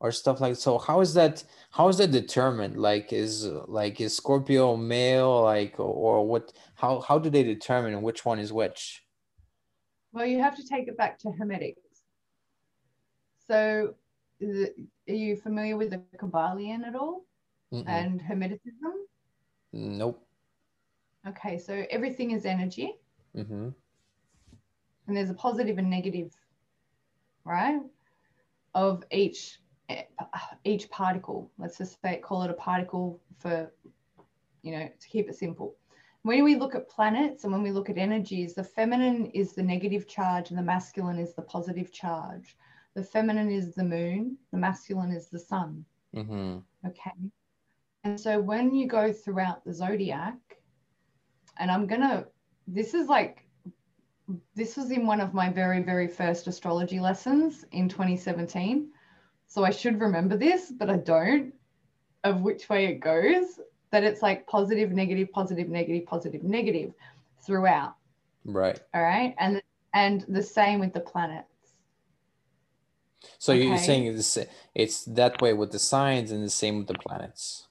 or stuff like so how is that how is that determined like is like is scorpio male like or what how how do they determine which one is which well you have to take it back to hermetics so the, are you familiar with the Kybalion at all Mm-mm. and Hermeticism? Nope. Okay, so everything is energy. Mm-hmm. And there's a positive and negative, right? Of each each particle. Let's just say call it a particle for, you know, to keep it simple. When we look at planets and when we look at energies, the feminine is the negative charge and the masculine is the positive charge the feminine is the moon, the masculine is the sun. Mm-hmm. Okay. And so when you go throughout the zodiac, and I'm going to, this is like, this was in one of my very, very first astrology lessons in 2017. So I should remember this, but I don't, of which way it goes. That it's like positive, negative, positive, negative, positive, negative throughout. Right. All right. And and the same with the planets. So okay. you're saying it's, it's that way with the signs and the same with the planets.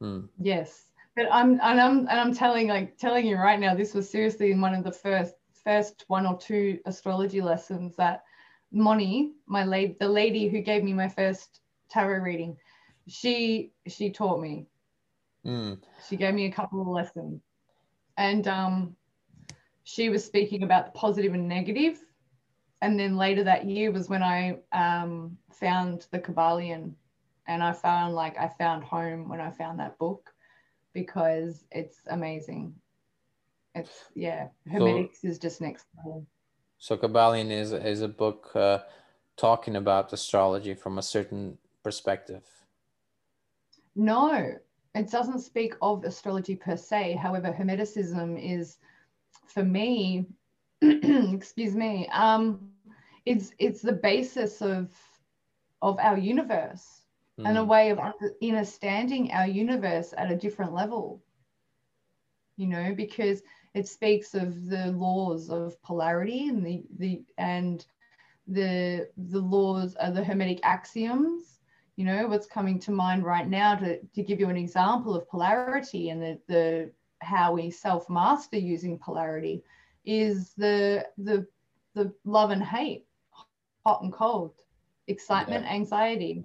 Hmm. Yes, but I'm and I'm and I'm telling like telling you right now, this was seriously in one of the first first one or two astrology lessons that Moni, my lady, the lady who gave me my first tarot reading, she she taught me. Mm. She gave me a couple of lessons, and um, she was speaking about the positive and negative and then later that year was when I um, found the Kybalion, and I found like I found home when I found that book because it's amazing. It's yeah, Hermetics so, is just next level. So Kybalion is is a book uh, talking about astrology from a certain perspective. No, it doesn't speak of astrology per se. However, Hermeticism is, for me, [clears throat] excuse me, um, it's it's the basis of of our universe mm. and a hmm. way of understanding our universe at a different level you know because it speaks of the laws of polarity and the the and the the laws of the hermetic axioms you know what's coming to mind right now to, to give you an example of polarity and the, the how we self master using polarity is the the the love and hate hot and cold, excitement, yeah. anxiety,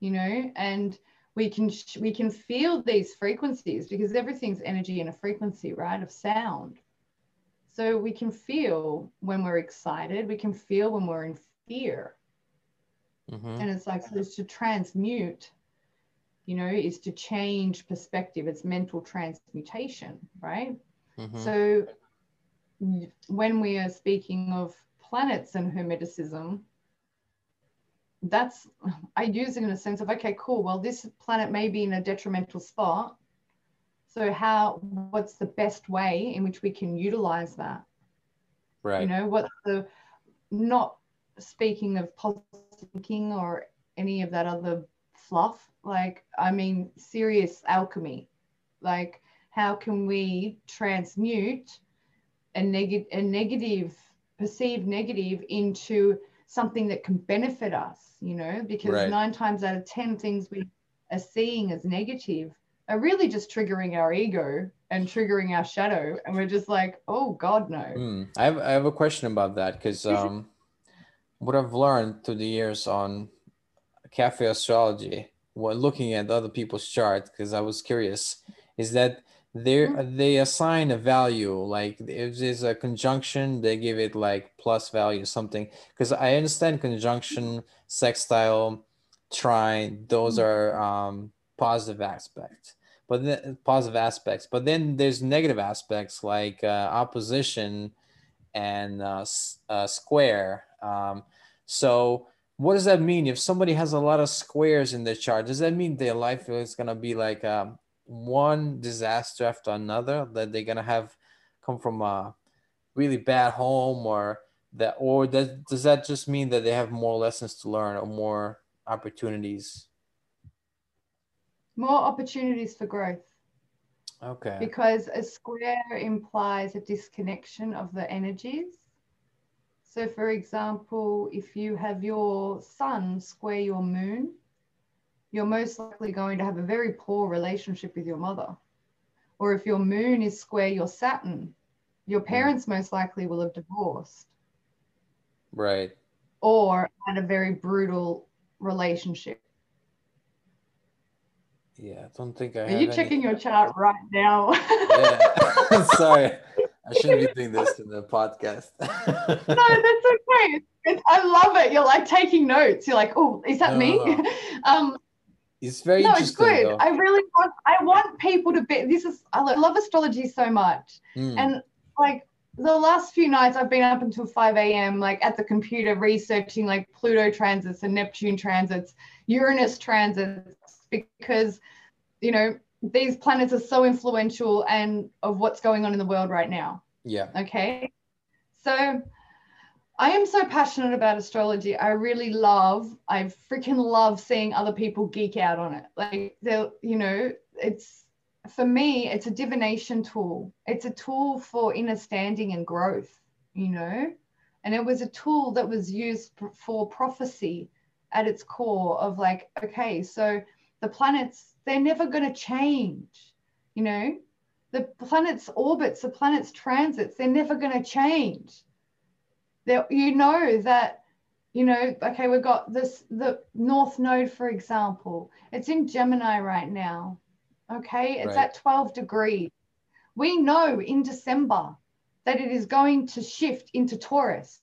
you know, and we can we can feel these frequencies because everything's energy and a frequency, right, of sound. So we can feel when we're excited, we can feel when we're in fear. Mm-hmm. And it's like so it's to transmute, you know, is to change perspective. It's mental transmutation, right? Mm-hmm. So when we are speaking of planets and hermeticism, that's I use it in a sense of okay, cool. Well, this planet may be in a detrimental spot. So how what's the best way in which we can utilize that? Right. You know, what's the not speaking of positive thinking or any of that other fluff, like I mean serious alchemy. Like how can we transmute a negative a negative perceived negative into something that can benefit us, you know, because right. nine times out of 10 things we are seeing as negative are really just triggering our ego and triggering our shadow. And we're just like, oh God, no. Mm. I, have, I have a question about that because [laughs] um, what I've learned through the years on cafe astrology, when looking at other people's charts, because I was curious, is that they mm-hmm. they assign a value like if there's a conjunction they give it like plus value something because i understand conjunction sextile trine those mm-hmm. are um, positive aspects but then positive aspects but then there's negative aspects like uh, opposition and uh, uh, square um, so what does that mean if somebody has a lot of squares in their chart does that mean their life is going to be like um, one disaster after another that they're gonna have come from a really bad home or that or does does that just mean that they have more lessons to learn or more opportunities? More opportunities for growth. Okay. Because a square implies a disconnection of the energies. So for example if you have your sun square your moon you're most likely going to have a very poor relationship with your mother or if your moon is square your saturn your parents most likely will have divorced right or had a very brutal relationship. Yeah, I don't think I. Are you checking your chart right now? yeah, [laughs] sorry, I shouldn't be doing this in the podcast. [laughs] no, that's okay. It's, I love it. You're like taking notes. You're like, oh, is that no, me? No. [laughs] um, it's very no, it's good. Though. I really want. I want people to be. This is. I love astrology so much, mm. and like the last few nights I've been up until 5 a.m. like at the computer researching like Pluto transits and Neptune transits, Uranus transits, because you know these planets are so influential and of what's going on in the world right now. Yeah. Okay. So I am so passionate about astrology. I really love, I freaking love seeing other people geek out on it. Like they'll, you know, it's for me, it's a divination tool. It's a tool for understanding and growth, you know? And it was a tool that was used for prophecy at its core of like, okay, so the planets, they're never going to change, you know? The planets' orbits, the planets' transits, they're never going to change. There, you know that, you know, okay, we've got this, the North Node, for example, it's in Gemini right now Okay, it's right. at 12 degrees. We know in December that it is going to shift into Taurus.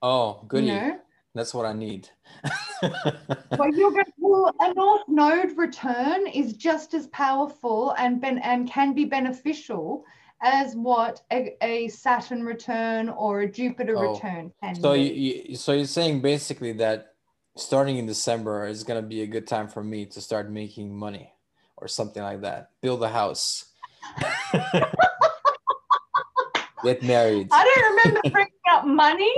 Oh, goody. You know? That's what I need. [laughs] well, you're going, well, a North Node return is just as powerful and ben, and can be beneficial as what a, a Saturn return or a Jupiter oh. return can. So be. you, so you're saying basically that starting in December is going to be a good time for me to start making money or something like that. Build a house. [laughs] Get married. I don't remember bringing up money.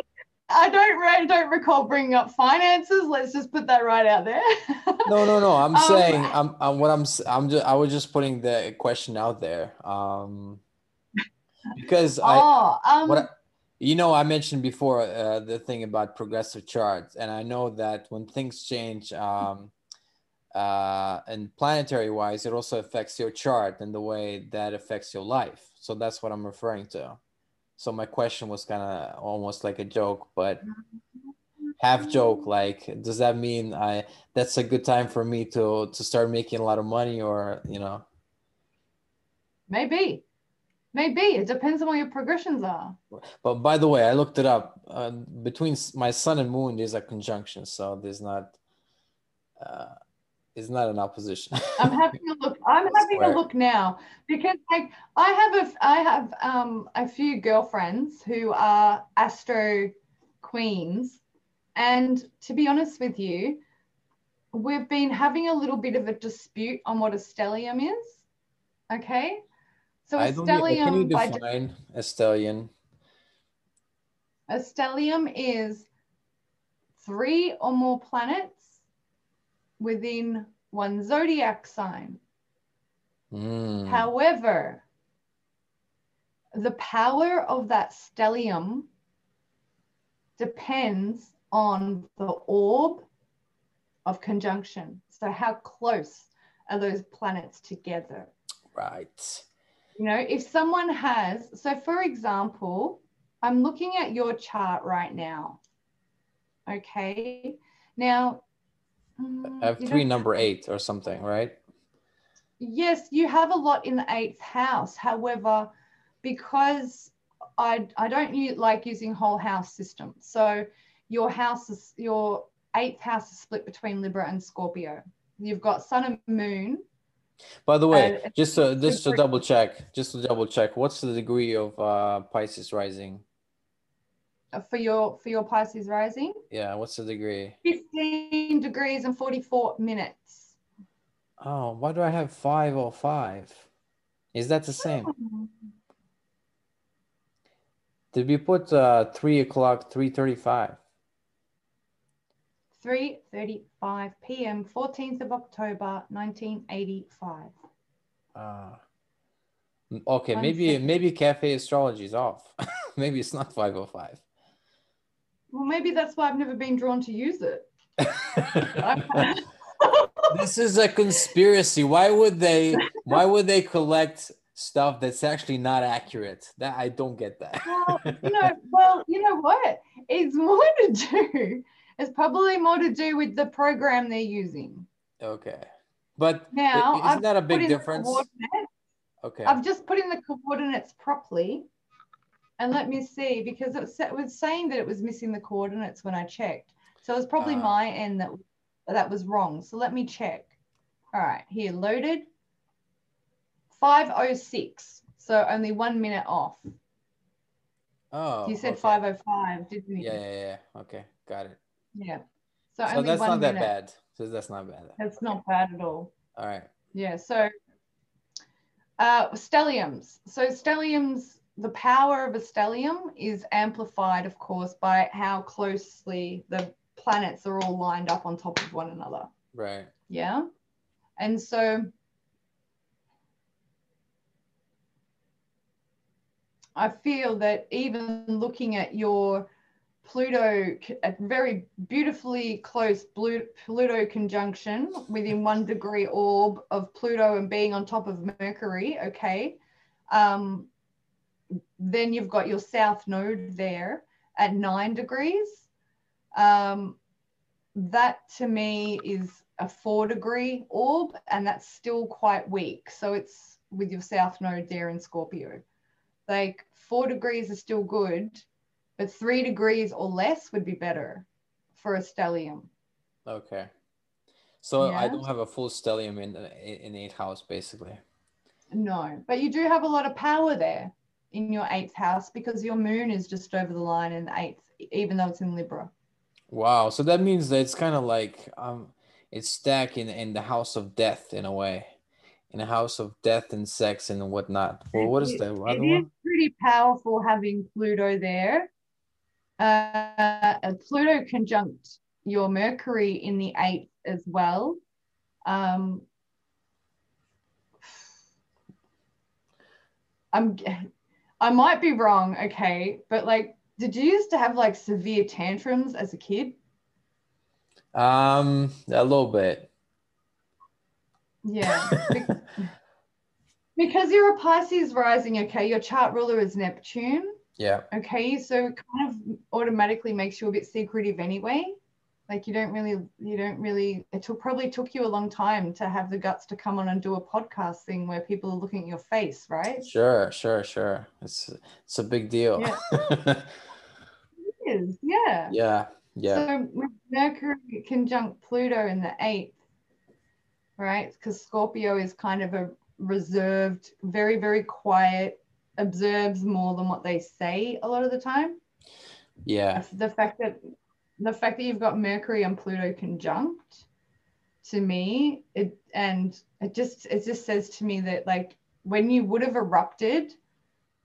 I don't I don't recall bringing up finances. Let's just put that right out there. [laughs] no, no, no. I'm um, saying I'm, I'm what I'm I'm just I was just putting the question out there. Um because oh, I um, what I, you know I mentioned before uh, the thing about progressive charts and I know that when things change um uh, and planetary wise, it also affects your chart and the way that affects your life. So that's what I'm referring to. So my question was kind of almost like a joke, but half joke. Like, does that mean I that's a good time for me to to start making a lot of money, or you know? Maybe, maybe it depends on what your progressions are. But by the way, I looked it up. Uh, between my sun and moon, there's a conjunction, so there's not. Uh, it's not an opposition. I'm having a look. I'm [laughs] having a look now because like I have a I have um a few girlfriends who are astro queens, and to be honest with you, we've been having a little bit of a dispute on what a stellium is. Okay, so a stellium. Can you define a stellium? A stellium is three or more planets within one zodiac sign. Mm. However, the power of that stellium depends on the orb of conjunction. So, how close are those planets together? Right. You know, if someone has, so for example, I'm looking at your chart right now. Okay. Now, I have three number eight or something, right? Yes, you have a lot in the eighth house. However, because I I don't use, like using whole house system, so your house is your eighth house is split between Libra and Scorpio. You've got Sun and Moon. By the way, just to just to double check, just to double check, what's the degree of uh, Pisces rising? for your for your Pisces rising. Yeah, what's the degree? 15 degrees and 44 minutes. Oh, why do I have five or five? Is that the same? Did we put uh, three o'clock, three thirty-five? 3:35 p.m. 14th of October 1985. Uh, okay, One maybe second. maybe cafe astrology is off. [laughs] maybe it's not five oh five. Well, maybe that's why I've never been drawn to use it. [laughs] this is a conspiracy. Why would they? Why would they collect stuff that's actually not accurate? That I don't get that. well, you know, well, you know what? It's more to do. It's probably more to do with the program they're using. okay, but Now, isn't I've that a big difference? Okay. I've just put in the coordinates properly. And let me see, because it, was saying that it was missing the coordinates when I checked. So it was probably Ah. my end that that was wrong. So let me check. All right, here, loaded. 506. So only one minute off. oh, you said okay. 505, didn't you? Yeah, yeah, yeah. Okay, got it. Yeah. So, So that's not that bad. So that's not bad. That's not bad at all. All right. Yeah. So, uh, stelliums. So stelliums, the power of a stellium is amplified, of course, by how closely the planets are all lined up on top of one another. Right. Yeah. And so I feel that even looking at your Pluto, a very beautifully close Pluto conjunction within one degree orb of Pluto and being on top of Mercury, okay, um, then you've got your south node there at nine degrees. Um, that to me is a four degree orb, and that's still quite weak. So it's with your south node there in Scorpio. Like four degrees is still good, but three degrees or less would be better for a stellium. Okay. So I don't have a full stellium in in eighth house, basically. No, but you do have a lot of power there in your eighth house because your moon is just over the line in the eighth, even though it's in Libra. Wow. So that means that it's kind of like um, it's stacked in in the house of death in a way, in a house of death and sex and whatnot. Well, what is the It is pretty powerful having Pluto there. Uh, Pluto conjunct your Mercury in the eighth as well. Um, I'm, I might be wrong, okay, but like, did you used to have like severe tantrums as a kid? Um, a little bit. Yeah. [laughs] Because you're a Pisces rising, okay, your chart ruler is Neptune. Yeah. Okay, so it kind of automatically makes you a bit secretive anyway. Like you don't really, you don't really. It took probably took you a long time to have the guts to come on and do a podcast thing where people are looking at your face, right? Sure. Sure. Sure. It's it's a big deal. Yeah. [laughs] It is, yeah. yeah. Yeah. So with Mercury conjunct Pluto in the eighth, right? Because Scorpio is kind of a reserved, very, very quiet, observes more than what they say a lot of the time. Yeah. the fact that the fact that you've got Mercury and Pluto conjunct to me it and it just it just says to me that like when you would have erupted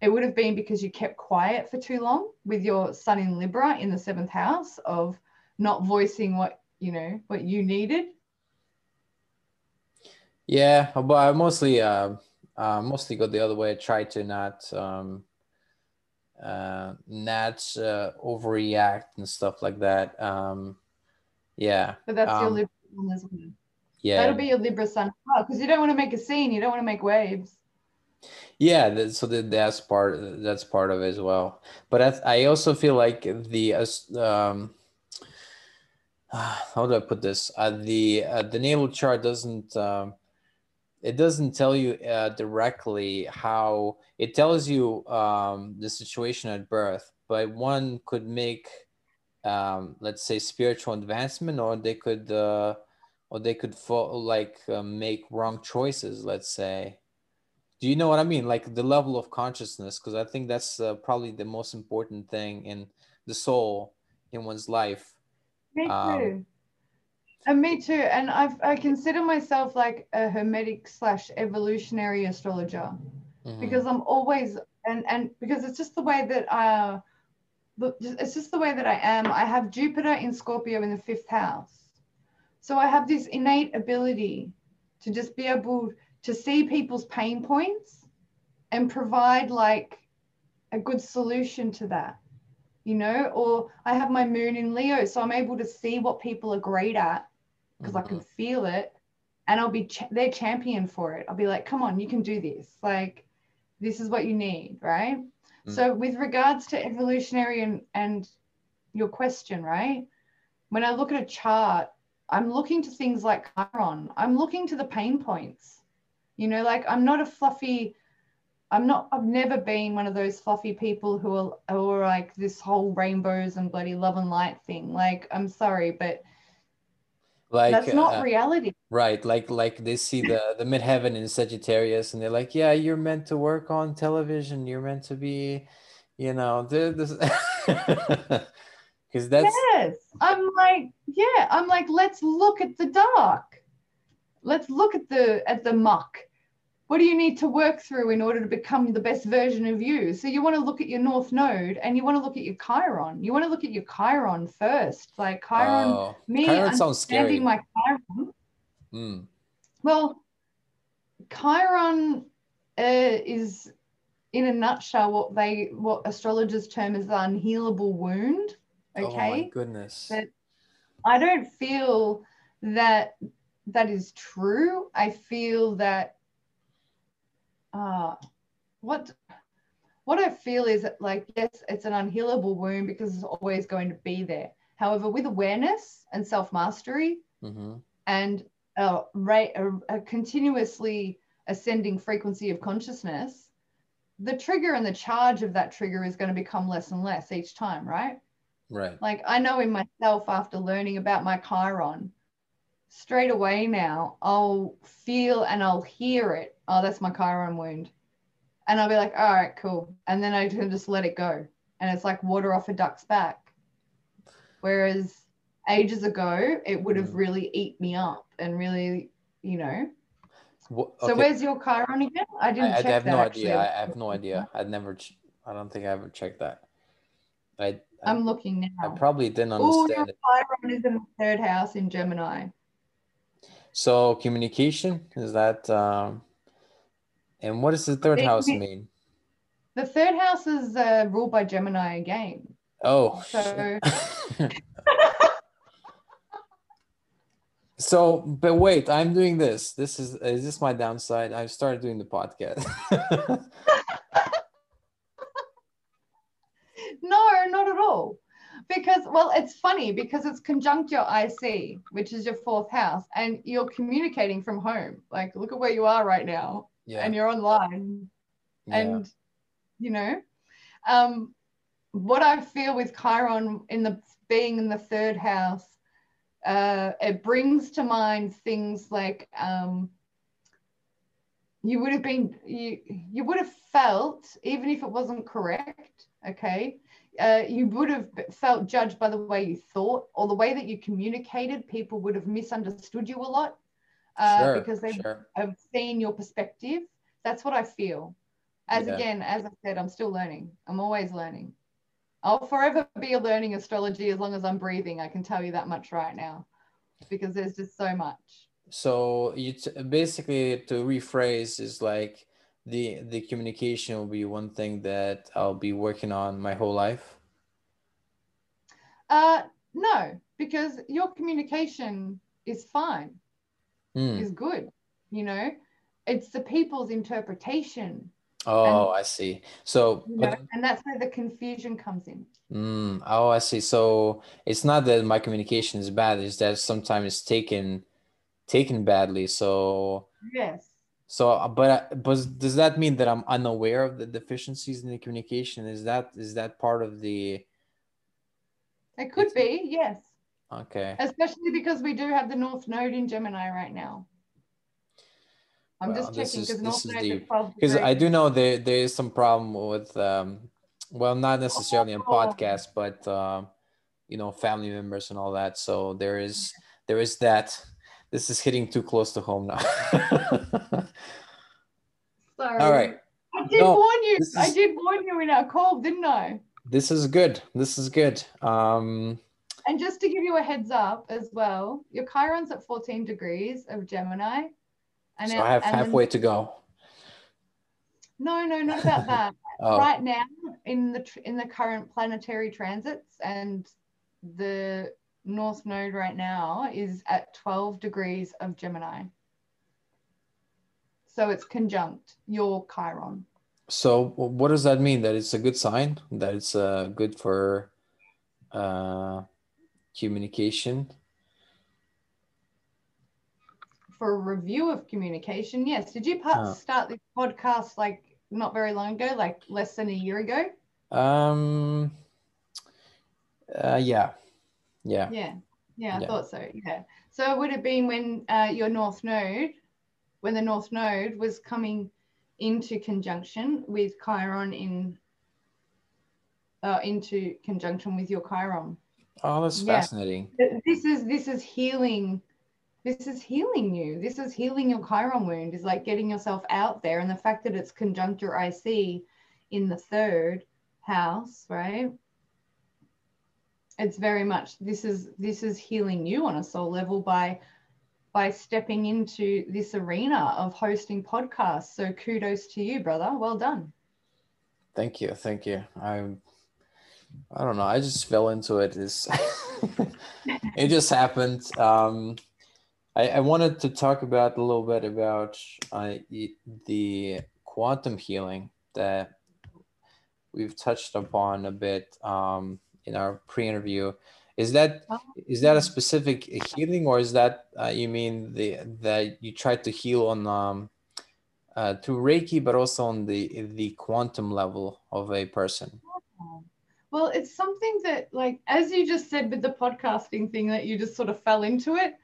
it would have been because you kept quiet for too long with your sun in Libra in the seventh house of not voicing what you know what you needed Yeah, but I mostly uh, uh mostly go the other way. I try to not um uh not uh, overreact and stuff like that. Um yeah. but that's your Um, Libra sun as well. Yeah. that'll be your Libra sun because you don't want to make a scene you don't want to make waves Yeah, that, so that, that's part that's part of it as well. But I, I also feel like the um [sighs] how do I put this? Uh, the uh, the natal chart doesn't um, it doesn't tell you uh, directly how it tells you um, the situation at birth, but one could make um, let's say spiritual advancement, or they could uh, or they could fall like uh, make wrong choices. Let's say. Do you know what I mean? Like the level of consciousness, because I think that's uh, probably the most important thing in the soul in one's life. Me Um, too. And me too. And I've, I consider myself like a hermetic slash evolutionary astrologer Mhm. because I'm always and and because it's just the way that uh it's just the way that I am. I have Jupiter in Scorpio in the fifth house. So I have this innate ability to just be able to see people's pain points and provide like a good solution to that, you know? Or I have my moon in Leo, so I'm able to see what people are great at because mm-hmm. I can mm-hmm. feel it and I'll be ch- their champion for it. I'll be like, come on, you can do this. Like, this is what you need, right? Mm. So, with regards to evolutionary and, and your question, right? When I look at a chart, I'm looking to things like Chiron. I'm looking to the pain points. You know, like I'm not a fluffy, I'm not, I've never been one of those fluffy people who are, who are like this whole rainbows and bloody love and light thing. Like, I'm sorry, but like that's not uh, reality. right like like they see the the midheaven in sagittarius and they're like yeah you're meant to work on television. You're meant to be you know this because [laughs] that's yes i'm like yeah i'm like let's look at the dark. Let's look at the at the muck what do you need to work through in order to become the best version of you? So you want to look at your North Node and you want to look at your Chiron. You want to look at your Chiron first. Like Chiron, oh, me Chiron sounds scary. my Chiron. Mm. Well, Chiron uh, is, in a nutshell, what they what astrologers term as the unhealable wound. Okay. Oh my goodness. But I don't feel that that is true. I feel that uh, what what I feel is that, like, yes, it's an unhealable wound because it's always going to be there. However, with awareness and self mastery mm-hmm. and a, rate, a, a continuously ascending frequency of consciousness, the trigger and the charge of that trigger is going to become less and less each time, right? Right. Like I know in myself after learning about my Chiron, straight away now, I'll feel and I'll hear it. Oh, that's my Chiron wound. And I'll be like, all right, cool. And then I can just let it go. And it's like water off a duck's back. Whereas ages ago, it would have mm. really eat me up and really, you know. Well, okay. So where's your Chiron again? I didn't I, check I have that, no actually. idea. I have no idea. I'd never, I don't think I ever checked that. I, I am looking now. I probably didn't understand your. Chiron is in the third house in Gemini. So communication is that, um, and what does the third house mean? The third house is uh, ruled by Gemini again. Oh. So. [laughs] so, but wait, I'm doing this. This is is this my downside? I started doing the podcast. [laughs] no, not at all because well it's funny because it's conjunct your ic which is your fourth house and you're communicating from home like look at where you are right now yeah. and you're online yeah. and you know um what i feel with chiron in the being in the third house uh it brings to mind things like um you would have been you you would have felt even if it wasn't correct okay uh, you would have felt judged by the way you thought or the way that you communicated. People would have misunderstood you a lot uh, sure, because they sure. have seen your perspective. That's what I feel. As yeah. again, as I said, I'm still learning. I'm always learning. I'll forever be learning astrology as long as I'm breathing. I can tell you that much right now, because there's just so much. So you t- basically to rephrase is like the the communication will be one thing that I'll be working on my whole life? Uh, no, because your communication is fine, mm. is good. You know, it's the people's interpretation. Oh, and, I see. So, you know, and that's where the confusion comes in. Mm, oh, I see. So it's not that my communication is bad; it's that sometimes it's taken taken badly. So yes, so, uh, but uh, but does that mean that I'm unaware of the deficiencies in the communication? Is that is that part of the? It could be, yes. Okay. Especially because we do have the North Node in Gemini right now. I'm well, just checking because North Node because I do know there there is some problem with um, well, not necessarily oh. on podcast, but uh, you know, family members and all that. So there is there is that this is hitting too close to home now. [laughs] Sorry. All right. I did No, warn you. this I did warn you in our call, didn't I? This is good. This is good. Um, And just to give you a heads up as well, your Chiron's at 14 degrees of Gemini. And so it- I have and then- halfway to go. no, no, not about that. [laughs] Oh, Right now, in the in the current planetary transits, and the North Node right now is at 12 degrees of Gemini. So it's conjunct your Chiron. so what does that mean? That it's a good sign? That it's uh, good for uh, communication? for a review of communication. Yes. Did you pa- Oh. start this podcast like not very long ago, like less than a year ago? Um, uh, yeah, yeah. Yeah. Yeah, I Yeah. thought so. Yeah. So it would have been when uh, your North Node, when the North Node was coming into conjunction with Chiron in, uh, into conjunction with your Chiron. Oh, that's Yeah. fascinating. This is this is healing. This is healing you. This is healing your Chiron wound. Is like getting yourself out there, and the fact that it's conjunct your IC in the third house, right? It's very much this is this is healing you on a soul level by by stepping into this arena of hosting podcasts. So kudos to you, brother. Well done. Thank you, thank you. I, I don't know. I just fell into it. It's, [laughs] it just happened. Um, I, I wanted to talk about a little bit about uh, the quantum healing that we've touched upon a bit um, in our pre-interview. Is that Oh. that a specific healing, or is that uh, you mean the that you try to heal on um, uh, through Reiki, but also on the the quantum level of a person? Well, it's something that, like, as you just said with the podcasting thing, that you just sort of fell into it.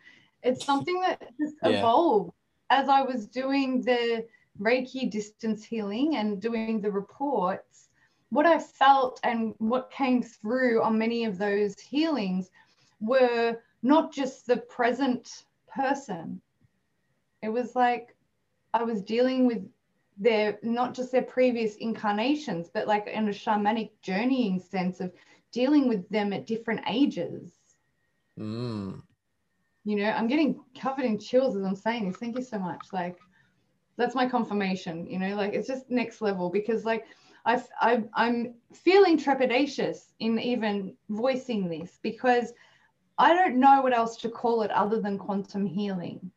It's something that just Yeah. evolved as I was doing the Reiki distance healing and doing the reports. What I felt and what came through on many of those healings were not just the present person. It was like I was dealing with their not just their previous incarnations, but like in a shamanic journeying sense of dealing with them at different ages. Mm. You know, I'm getting covered in chills as I'm saying this. Thank you so much. Like, that's my confirmation. You know, like it's just next level because like I've, I've I'm feeling trepidatious in even voicing this because I don't know what else to call it other than quantum healing.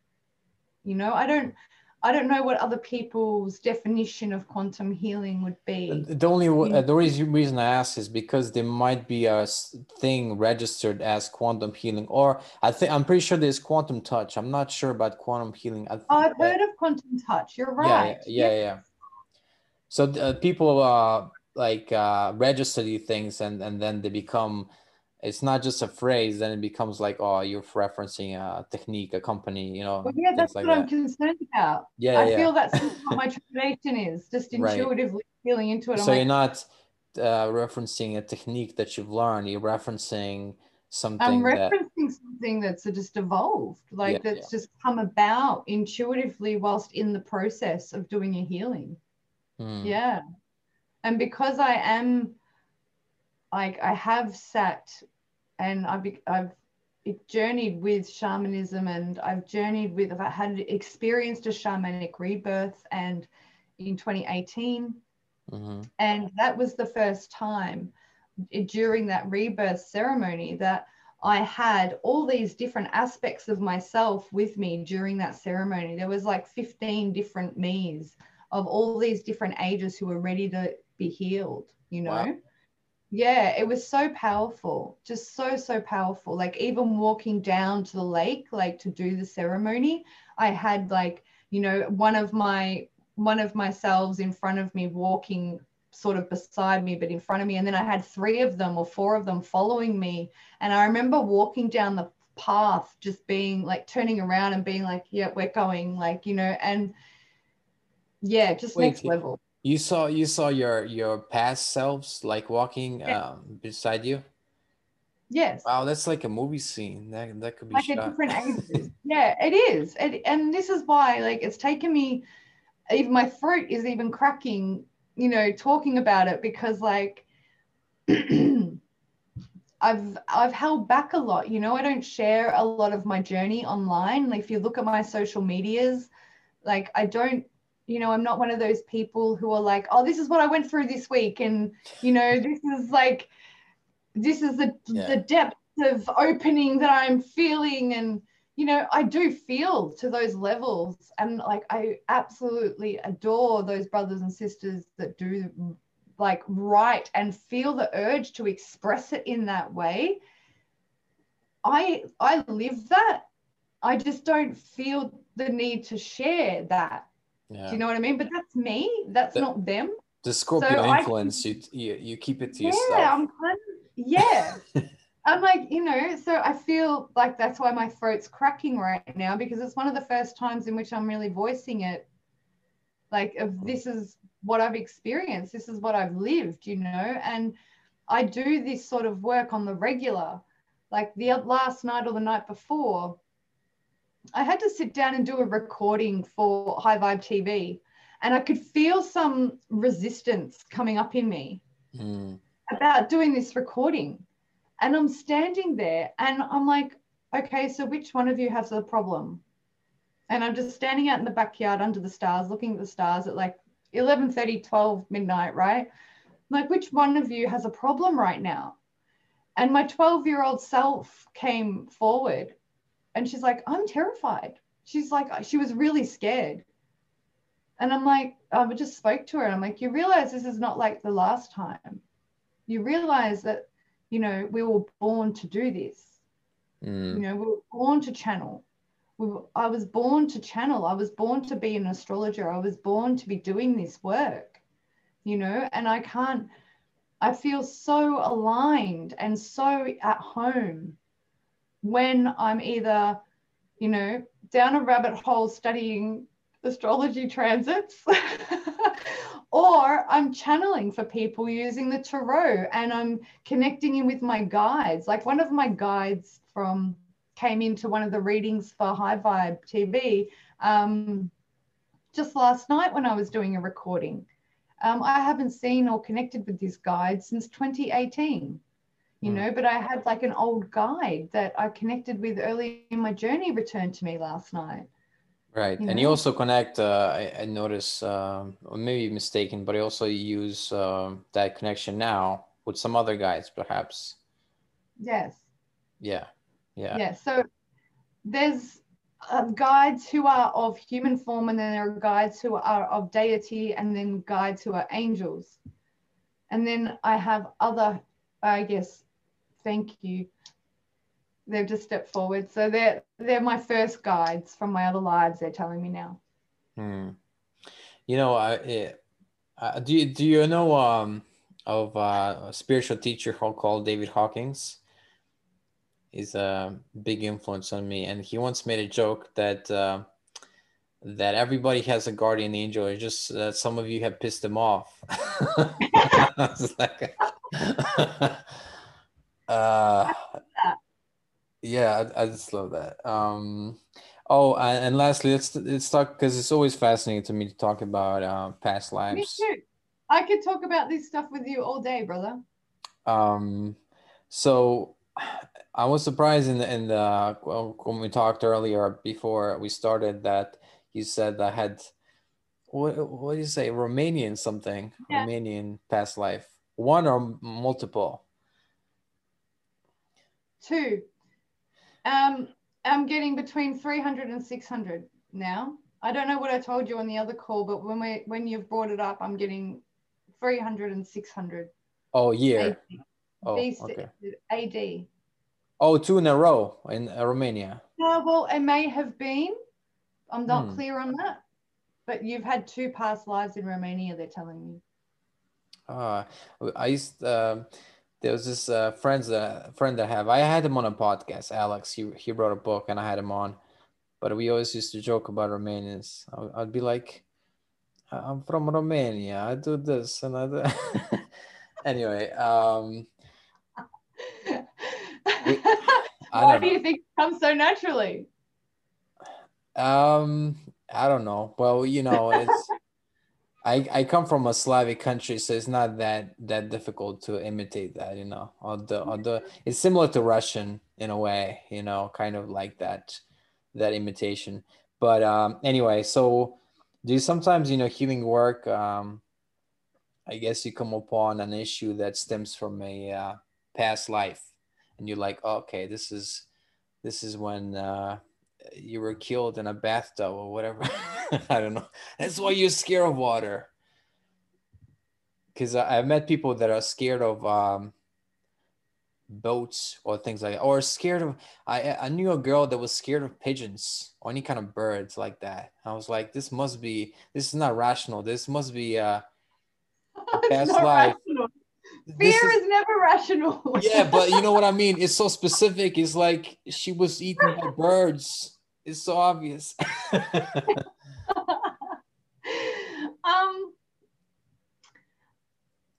You know, I don't I don't know what other people's definition of quantum healing would be. The only uh, the reason reason I ask is because there might be a thing registered as quantum healing, or I think I'm pretty sure there's quantum touch. I'm not sure about quantum healing. I Oh, I've uh, heard of quantum touch. You're yeah, right. yeah, yeah, yeah. So uh, people uh like uh register these things and and then they become. It's not just a phrase, then it becomes like, oh, you're referencing a technique, a company, you know, Well, yeah, that's like what I'm concerned about. Yeah, I yeah. feel that's what [laughs] my trepidation is, just Right. intuitively feeling into it. I'm So like, you're not uh, referencing a technique that you've learned. You're referencing something I'm that referencing something that's just evolved, like Yeah, that's just come about intuitively whilst in the process of doing a healing. Hmm. Yeah. And because I am like I have sat and I've I've journeyed with shamanism and I've journeyed with I've had experienced a shamanic rebirth and in 2018 Mhm. and that was the first time during that rebirth ceremony that I had all these different aspects of myself with me during that ceremony. There was like 15 different me's of all these different ages who were ready to be healed, you know? Wow. Yeah, it was so powerful, just so, so powerful. Like, even walking down to the lake, like to do the ceremony, I had like, you know, one of my one of my selves in front of me walking sort of beside me but in front of me and then i had three of them or four of them following me and i remember walking down the path just being like turning around and being like yeah we're going like you know and yeah just Wait, next level You saw you saw your your past selves like walking um, beside you. yes Wow, that's like a movie scene. That that could be like shot. different [laughs] ages yeah it is it, and this is why like it's taken me even my throat is even cracking, you know, talking about it because like [clears throat] I've I've held back a lot. You know, I don't share a lot of my journey online. Like if you look at my social medias, like I don't, you know, I'm not one of those people who are like, oh, this is what I went through this week, and you know, [laughs] this is like, this is the yeah. the depth of opening that I'm feeling, and you know, I do feel to those levels, and like I absolutely adore those brothers and sisters that do like write and feel the urge to express it in that way. I i live that. I just don't feel the need to share that yeah. do you know what i mean but that's me that's the, not them the scorpio so influence I, you, you you keep it to yeah, yourself i'm kind of yeah [laughs] i'm like you know so i feel like that's why my throat's cracking right now because it's one of the first times in which i'm really voicing it like of hmm. this is what I've experienced. This is what I've lived, you know. And I do this sort of work on the regular. Like the last night or the night before, I had to sit down and do a recording for High Vibe TV. And I could feel some resistance coming up in me mm. about doing this recording. And I'm standing there and I'm like, okay, so which one of you has a problem? And I'm just standing out in the backyard under the stars, looking at the stars at like 11 30 12 midnight right like which one of you has a problem right now and my 12 year old self came forward and she's like i'm terrified. She's like she was really scared. And i'm like i just spoke to her. And i'm like you realize this is not like the last time. You realize that you know we were born to do this. Mm. you know we were born to channel. I was born to channel. I was born to be an astrologer. I was born to be doing this work, you know, and I can't, I feel so aligned and so at home when I'm either, you know, down a rabbit hole studying astrology transits [laughs] or I'm channeling for people using the tarot and I'm connecting in with my guides. Like one of my guides from came into one of the readings for High Vibe TV um, just last night when I was doing a recording. Um, I haven't seen or connected with this guide since 2018, you mm. know, but I had like an old guide that I connected with early in my journey returned to me last night. Right. You and know? you also connect, uh, I, I notice, uh, or maybe mistaken, but I also use uh, that connection now with some other guides, perhaps. Yes. Yeah. Yeah. Yeah. So there's uh, guides who are of human form, and then there are guides who are of deity, and then guides who are angels. And then I have other, I guess, thank you. They've just stepped forward. So they're they're my first guides from my other lives. They're telling me now. Hmm. You know, I uh, do you do you know um of uh, a spiritual teacher called David Hawkins? is a big influence on me, and he once made a joke that uh, that everybody has a guardian angel. It's just that some of you have pissed them off. [laughs] like, [laughs] [laughs] uh, yeah, I, I, just love that. Um, oh, and, lastly, let's let's talk because it's always fascinating to me to talk about uh, past lives. Me too. I could talk about this stuff with you all day, brother. Um, so I was surprised in the, in the when we talked earlier before we started that you said I had what what do you say Romanian something yeah. Romanian past life one or multiple two um I'm getting between 300 and 600 now I don't know what I told you on the other call but when we when you've brought it up I'm getting 300 and 600 oh year AD. oh okay. AD Oh, two in a row in uh, Romania. No, well, it may have been. I'm not hmm. clear on that. But you've had two past lives in Romania, they're telling me. Uh, I used, uh, there was this uh, friends that, friend I have. I had him on a podcast, Alex. He, he wrote a book and I had him on. But we always used to joke about Romanians. I, I'd be like, I'm from Romania. I do this and I do. [laughs] anyway, um, Why do you think it comes so naturally? Um, I don't know. Well, you know, it's I, I come from a Slavic country, so it's not that that difficult to imitate that, you know. Although although it's similar to Russian in a way, you know, kind of like that that imitation. But um, anyway, so do you sometimes, you know, healing work? Um, I guess you come upon an issue that stems from a uh, past life, and you're like, oh, okay, this is this is when uh, you were killed in a bathtub or whatever. [laughs] [laughs] I don't know. That's why you're scared of water. Because I've met people that are scared of um, boats or things like that, or scared of. I I knew a girl that was scared of pigeons or any kind of birds like that. I was like, this must be. This is not rational. This must be uh, [laughs] past life. Rational. Fear is, is, never rational. yeah, but you know what I [laughs] mean. It's so specific. It's like she was eaten by birds it's so obvious. um,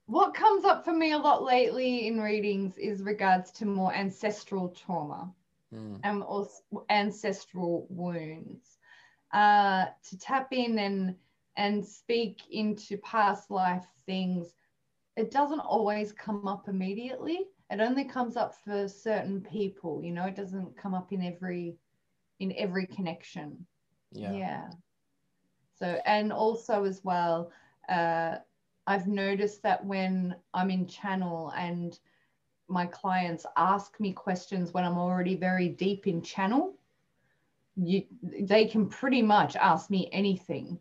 what comes up for me a lot lately in readings is regards to more ancestral trauma mm. and also ancestral wounds. Uh, to tap in and and speak into past life things, it doesn't always come up immediately. It only comes up for certain people. You know, it doesn't come up in every in every connection. Yeah. Yeah. So, and also as well, uh, I've noticed that when I'm in channel and my clients ask me questions when I'm already very deep in channel, you, they can pretty much ask me anything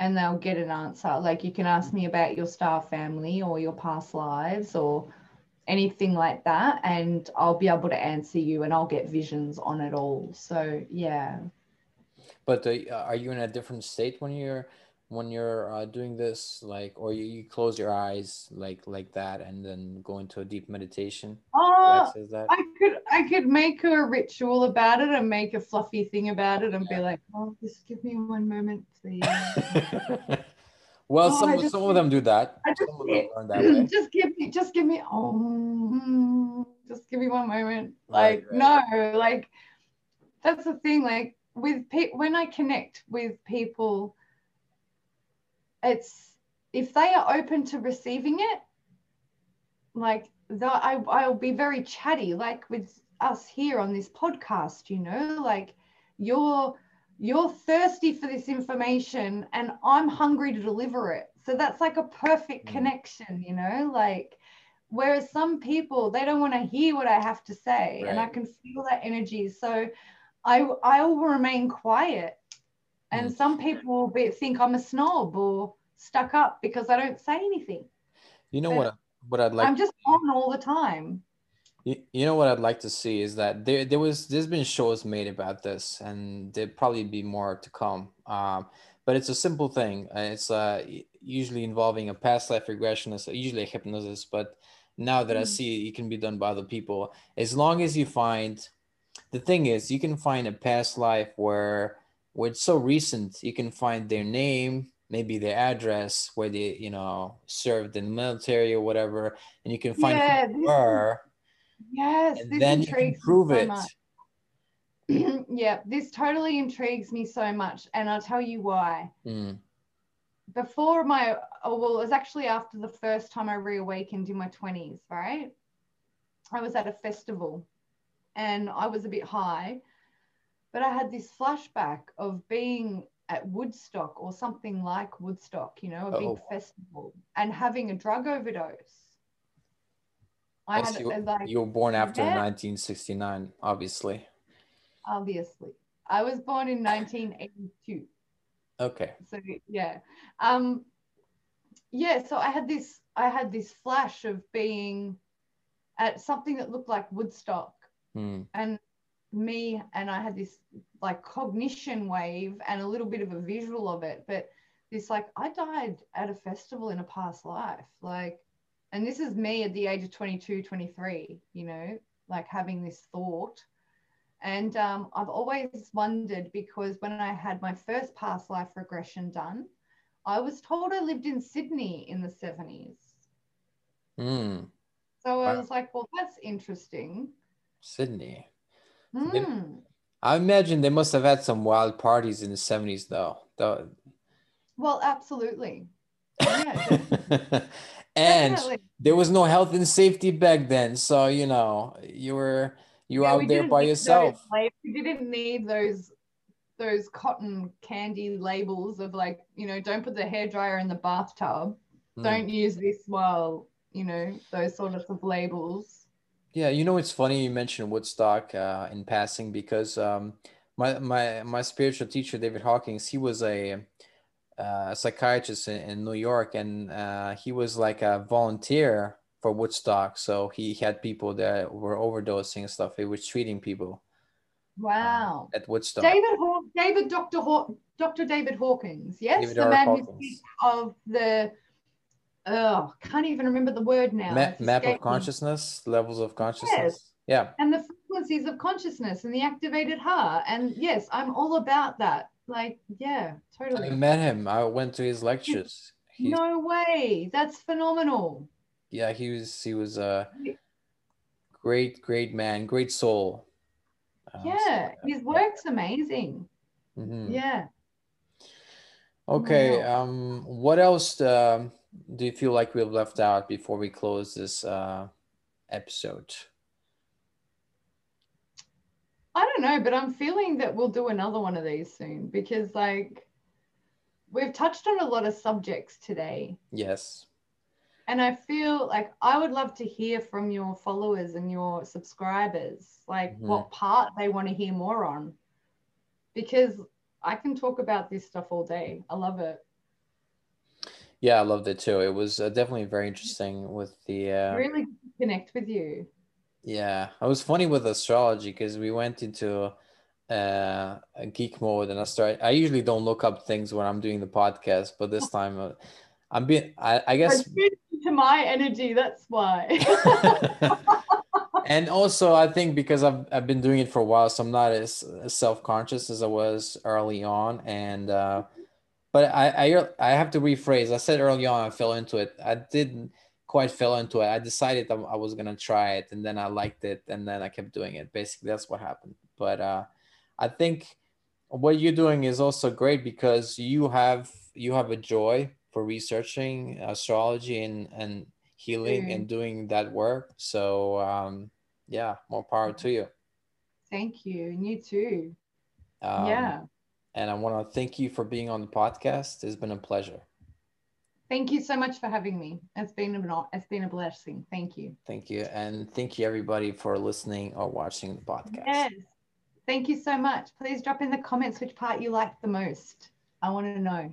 and they'll get an answer. Like you can ask me about your star family or your past lives or anything like that and I'll be able to answer you and I'll get visions on it all. So yeah. But uh, are you in a different state when you're when you're uh, doing this like or you, you close your eyes like like that and then go into a deep meditation uh, i could i could make a ritual about it and make a fluffy thing about it and yeah. be like oh just give me one moment please [laughs] Well, oh, some just, some of them do that. I just, that just give me just give me oh just give me one moment. Like right, right. no, like that's the thing. Like with pe- when I connect with people, it's if they are open to receiving it, like the, I I'll be very chatty, like with us here on this podcast. You know, like you're you're thirsty for this information and I'm hungry to deliver it. So that's like a perfect mm. connection, you know, like whereas some people they don't want to hear what I have to say right. and I can feel that energy. So I I will remain quiet. And mm. some people will be, think I'm a snob or stuck up because I don't say anything. You know but what what I'd like I'm just on all the time. You, you know what I'd like to see is that there there was there's been shows made about this and there'd probably be more to come. Um, but it's a simple thing. It's uh, usually involving a past life regression, regressionist, usually a hypnotist. But now that mm. I see it can be done by other people, as long as you find the thing is, you can find a past life where where it's so recent, you can find their name, maybe their address, where they you know served in the military or whatever, and you can find yeah, who they were Yes, and then you can prove so it. [clears throat] yeah, this totally intrigues me so much, and I'll tell you why. Mm. Before my, oh, well, it was actually after the first time I reawakened in my 20s, right? I was at a festival and I was a bit high, but I had this flashback of being at Woodstock or something like Woodstock, you know, a big oh. festival, and having a drug overdose. I yes, had you, like you were born after yeah. 1969, obviously. Obviously, I was born in 1982. Okay. So yeah, um, yeah. So I had this, I had this flash of being at something that looked like Woodstock, hmm. and me and I had this like cognition wave and a little bit of a visual of it, but this like I died at a festival in a past life, like and this is me at the age of 22 23 you know like having this thought. And um, i've always wondered because when i had my first past life regression done i was told i lived in sydney in the 70s mm. so i was like well that's interesting. Sydney mm. i imagine they must have had some wild parties in the 70s though, though. well absolutely Yeah, [laughs] and definitely. there was no health and safety back then, so you know you were you Yeah, out there by yourself. those lab- we didn't need those those cotton candy labels of like, you know, don't put the hairdryer in the bathtub. Mm. Don't use this while, you know, those sort of labels. Yeah, you know it's funny you mentioned Woodstock uh, in passing because um, my my my spiritual teacher David Hawkins he was a, uh, psychiatrist in, in New York and uh, he was like a volunteer for Woodstock so he had people that were overdosing and stuff he was treating people uh, Wow. at Woodstock David Haw- David Dr. Haw- Dr. David Hawkins, yes, David the R. man who Hawkins. speaks of the oh, can't even remember the word now. Ma- map of me. consciousness levels of consciousness yeah and the frequencies of consciousness and the activated heart. And yes, I'm all about that. Like, yeah, totally. I met him I went to his lectures he's No way. That's phenomenal. yeah he was he was a great great man great soul Um, so, Yeah, his work's amazing. mhm. Yeah. Okay. Um, what else um, do you feel like we've left out before we close this uh, episode? I don't know, but I'm feeling that we'll do another one of these soon because, like, we've touched on a lot of subjects today. Yes. And I feel like I would love to hear from your followers and your subscribers, like Mhm. what part they want to hear more on. Because I can talk about this stuff all day. I love it. Yeah, I loved it too. It was uh, definitely very interesting with the. Uh, Really connect with you. yeah, it was funny with astrology because we went into uh, a geek mode, and I started. I usually don't look up things when I'm doing the podcast, but this time uh, I'm being. I, I guess to my energy, that's why. [laughs] and also I think because I've, I've been doing it for a while, so I'm not as, as self-conscious as I was early on. And uh, but I, I I have to rephrase. I said early on I fell into it. I didn't quite fell into it. I decided I, I was gonna try it, and then I liked it, and then I kept doing it. Basically, that's what happened. But uh, I think what you're doing is also great because you have you have a joy for researching astrology and and healing Mm. and doing that work. So um, yeah, more power to you. Thank you. And you too. Um, yeah. And I want to thank you for being on the podcast. It's been a pleasure. Thank you so much for having me. It's been an it's been a blessing. Thank you. Thank you. And thank you, everybody, for listening or watching the podcast. Yes. Thank you so much. Please drop in the comments which part you liked the most. I want to know.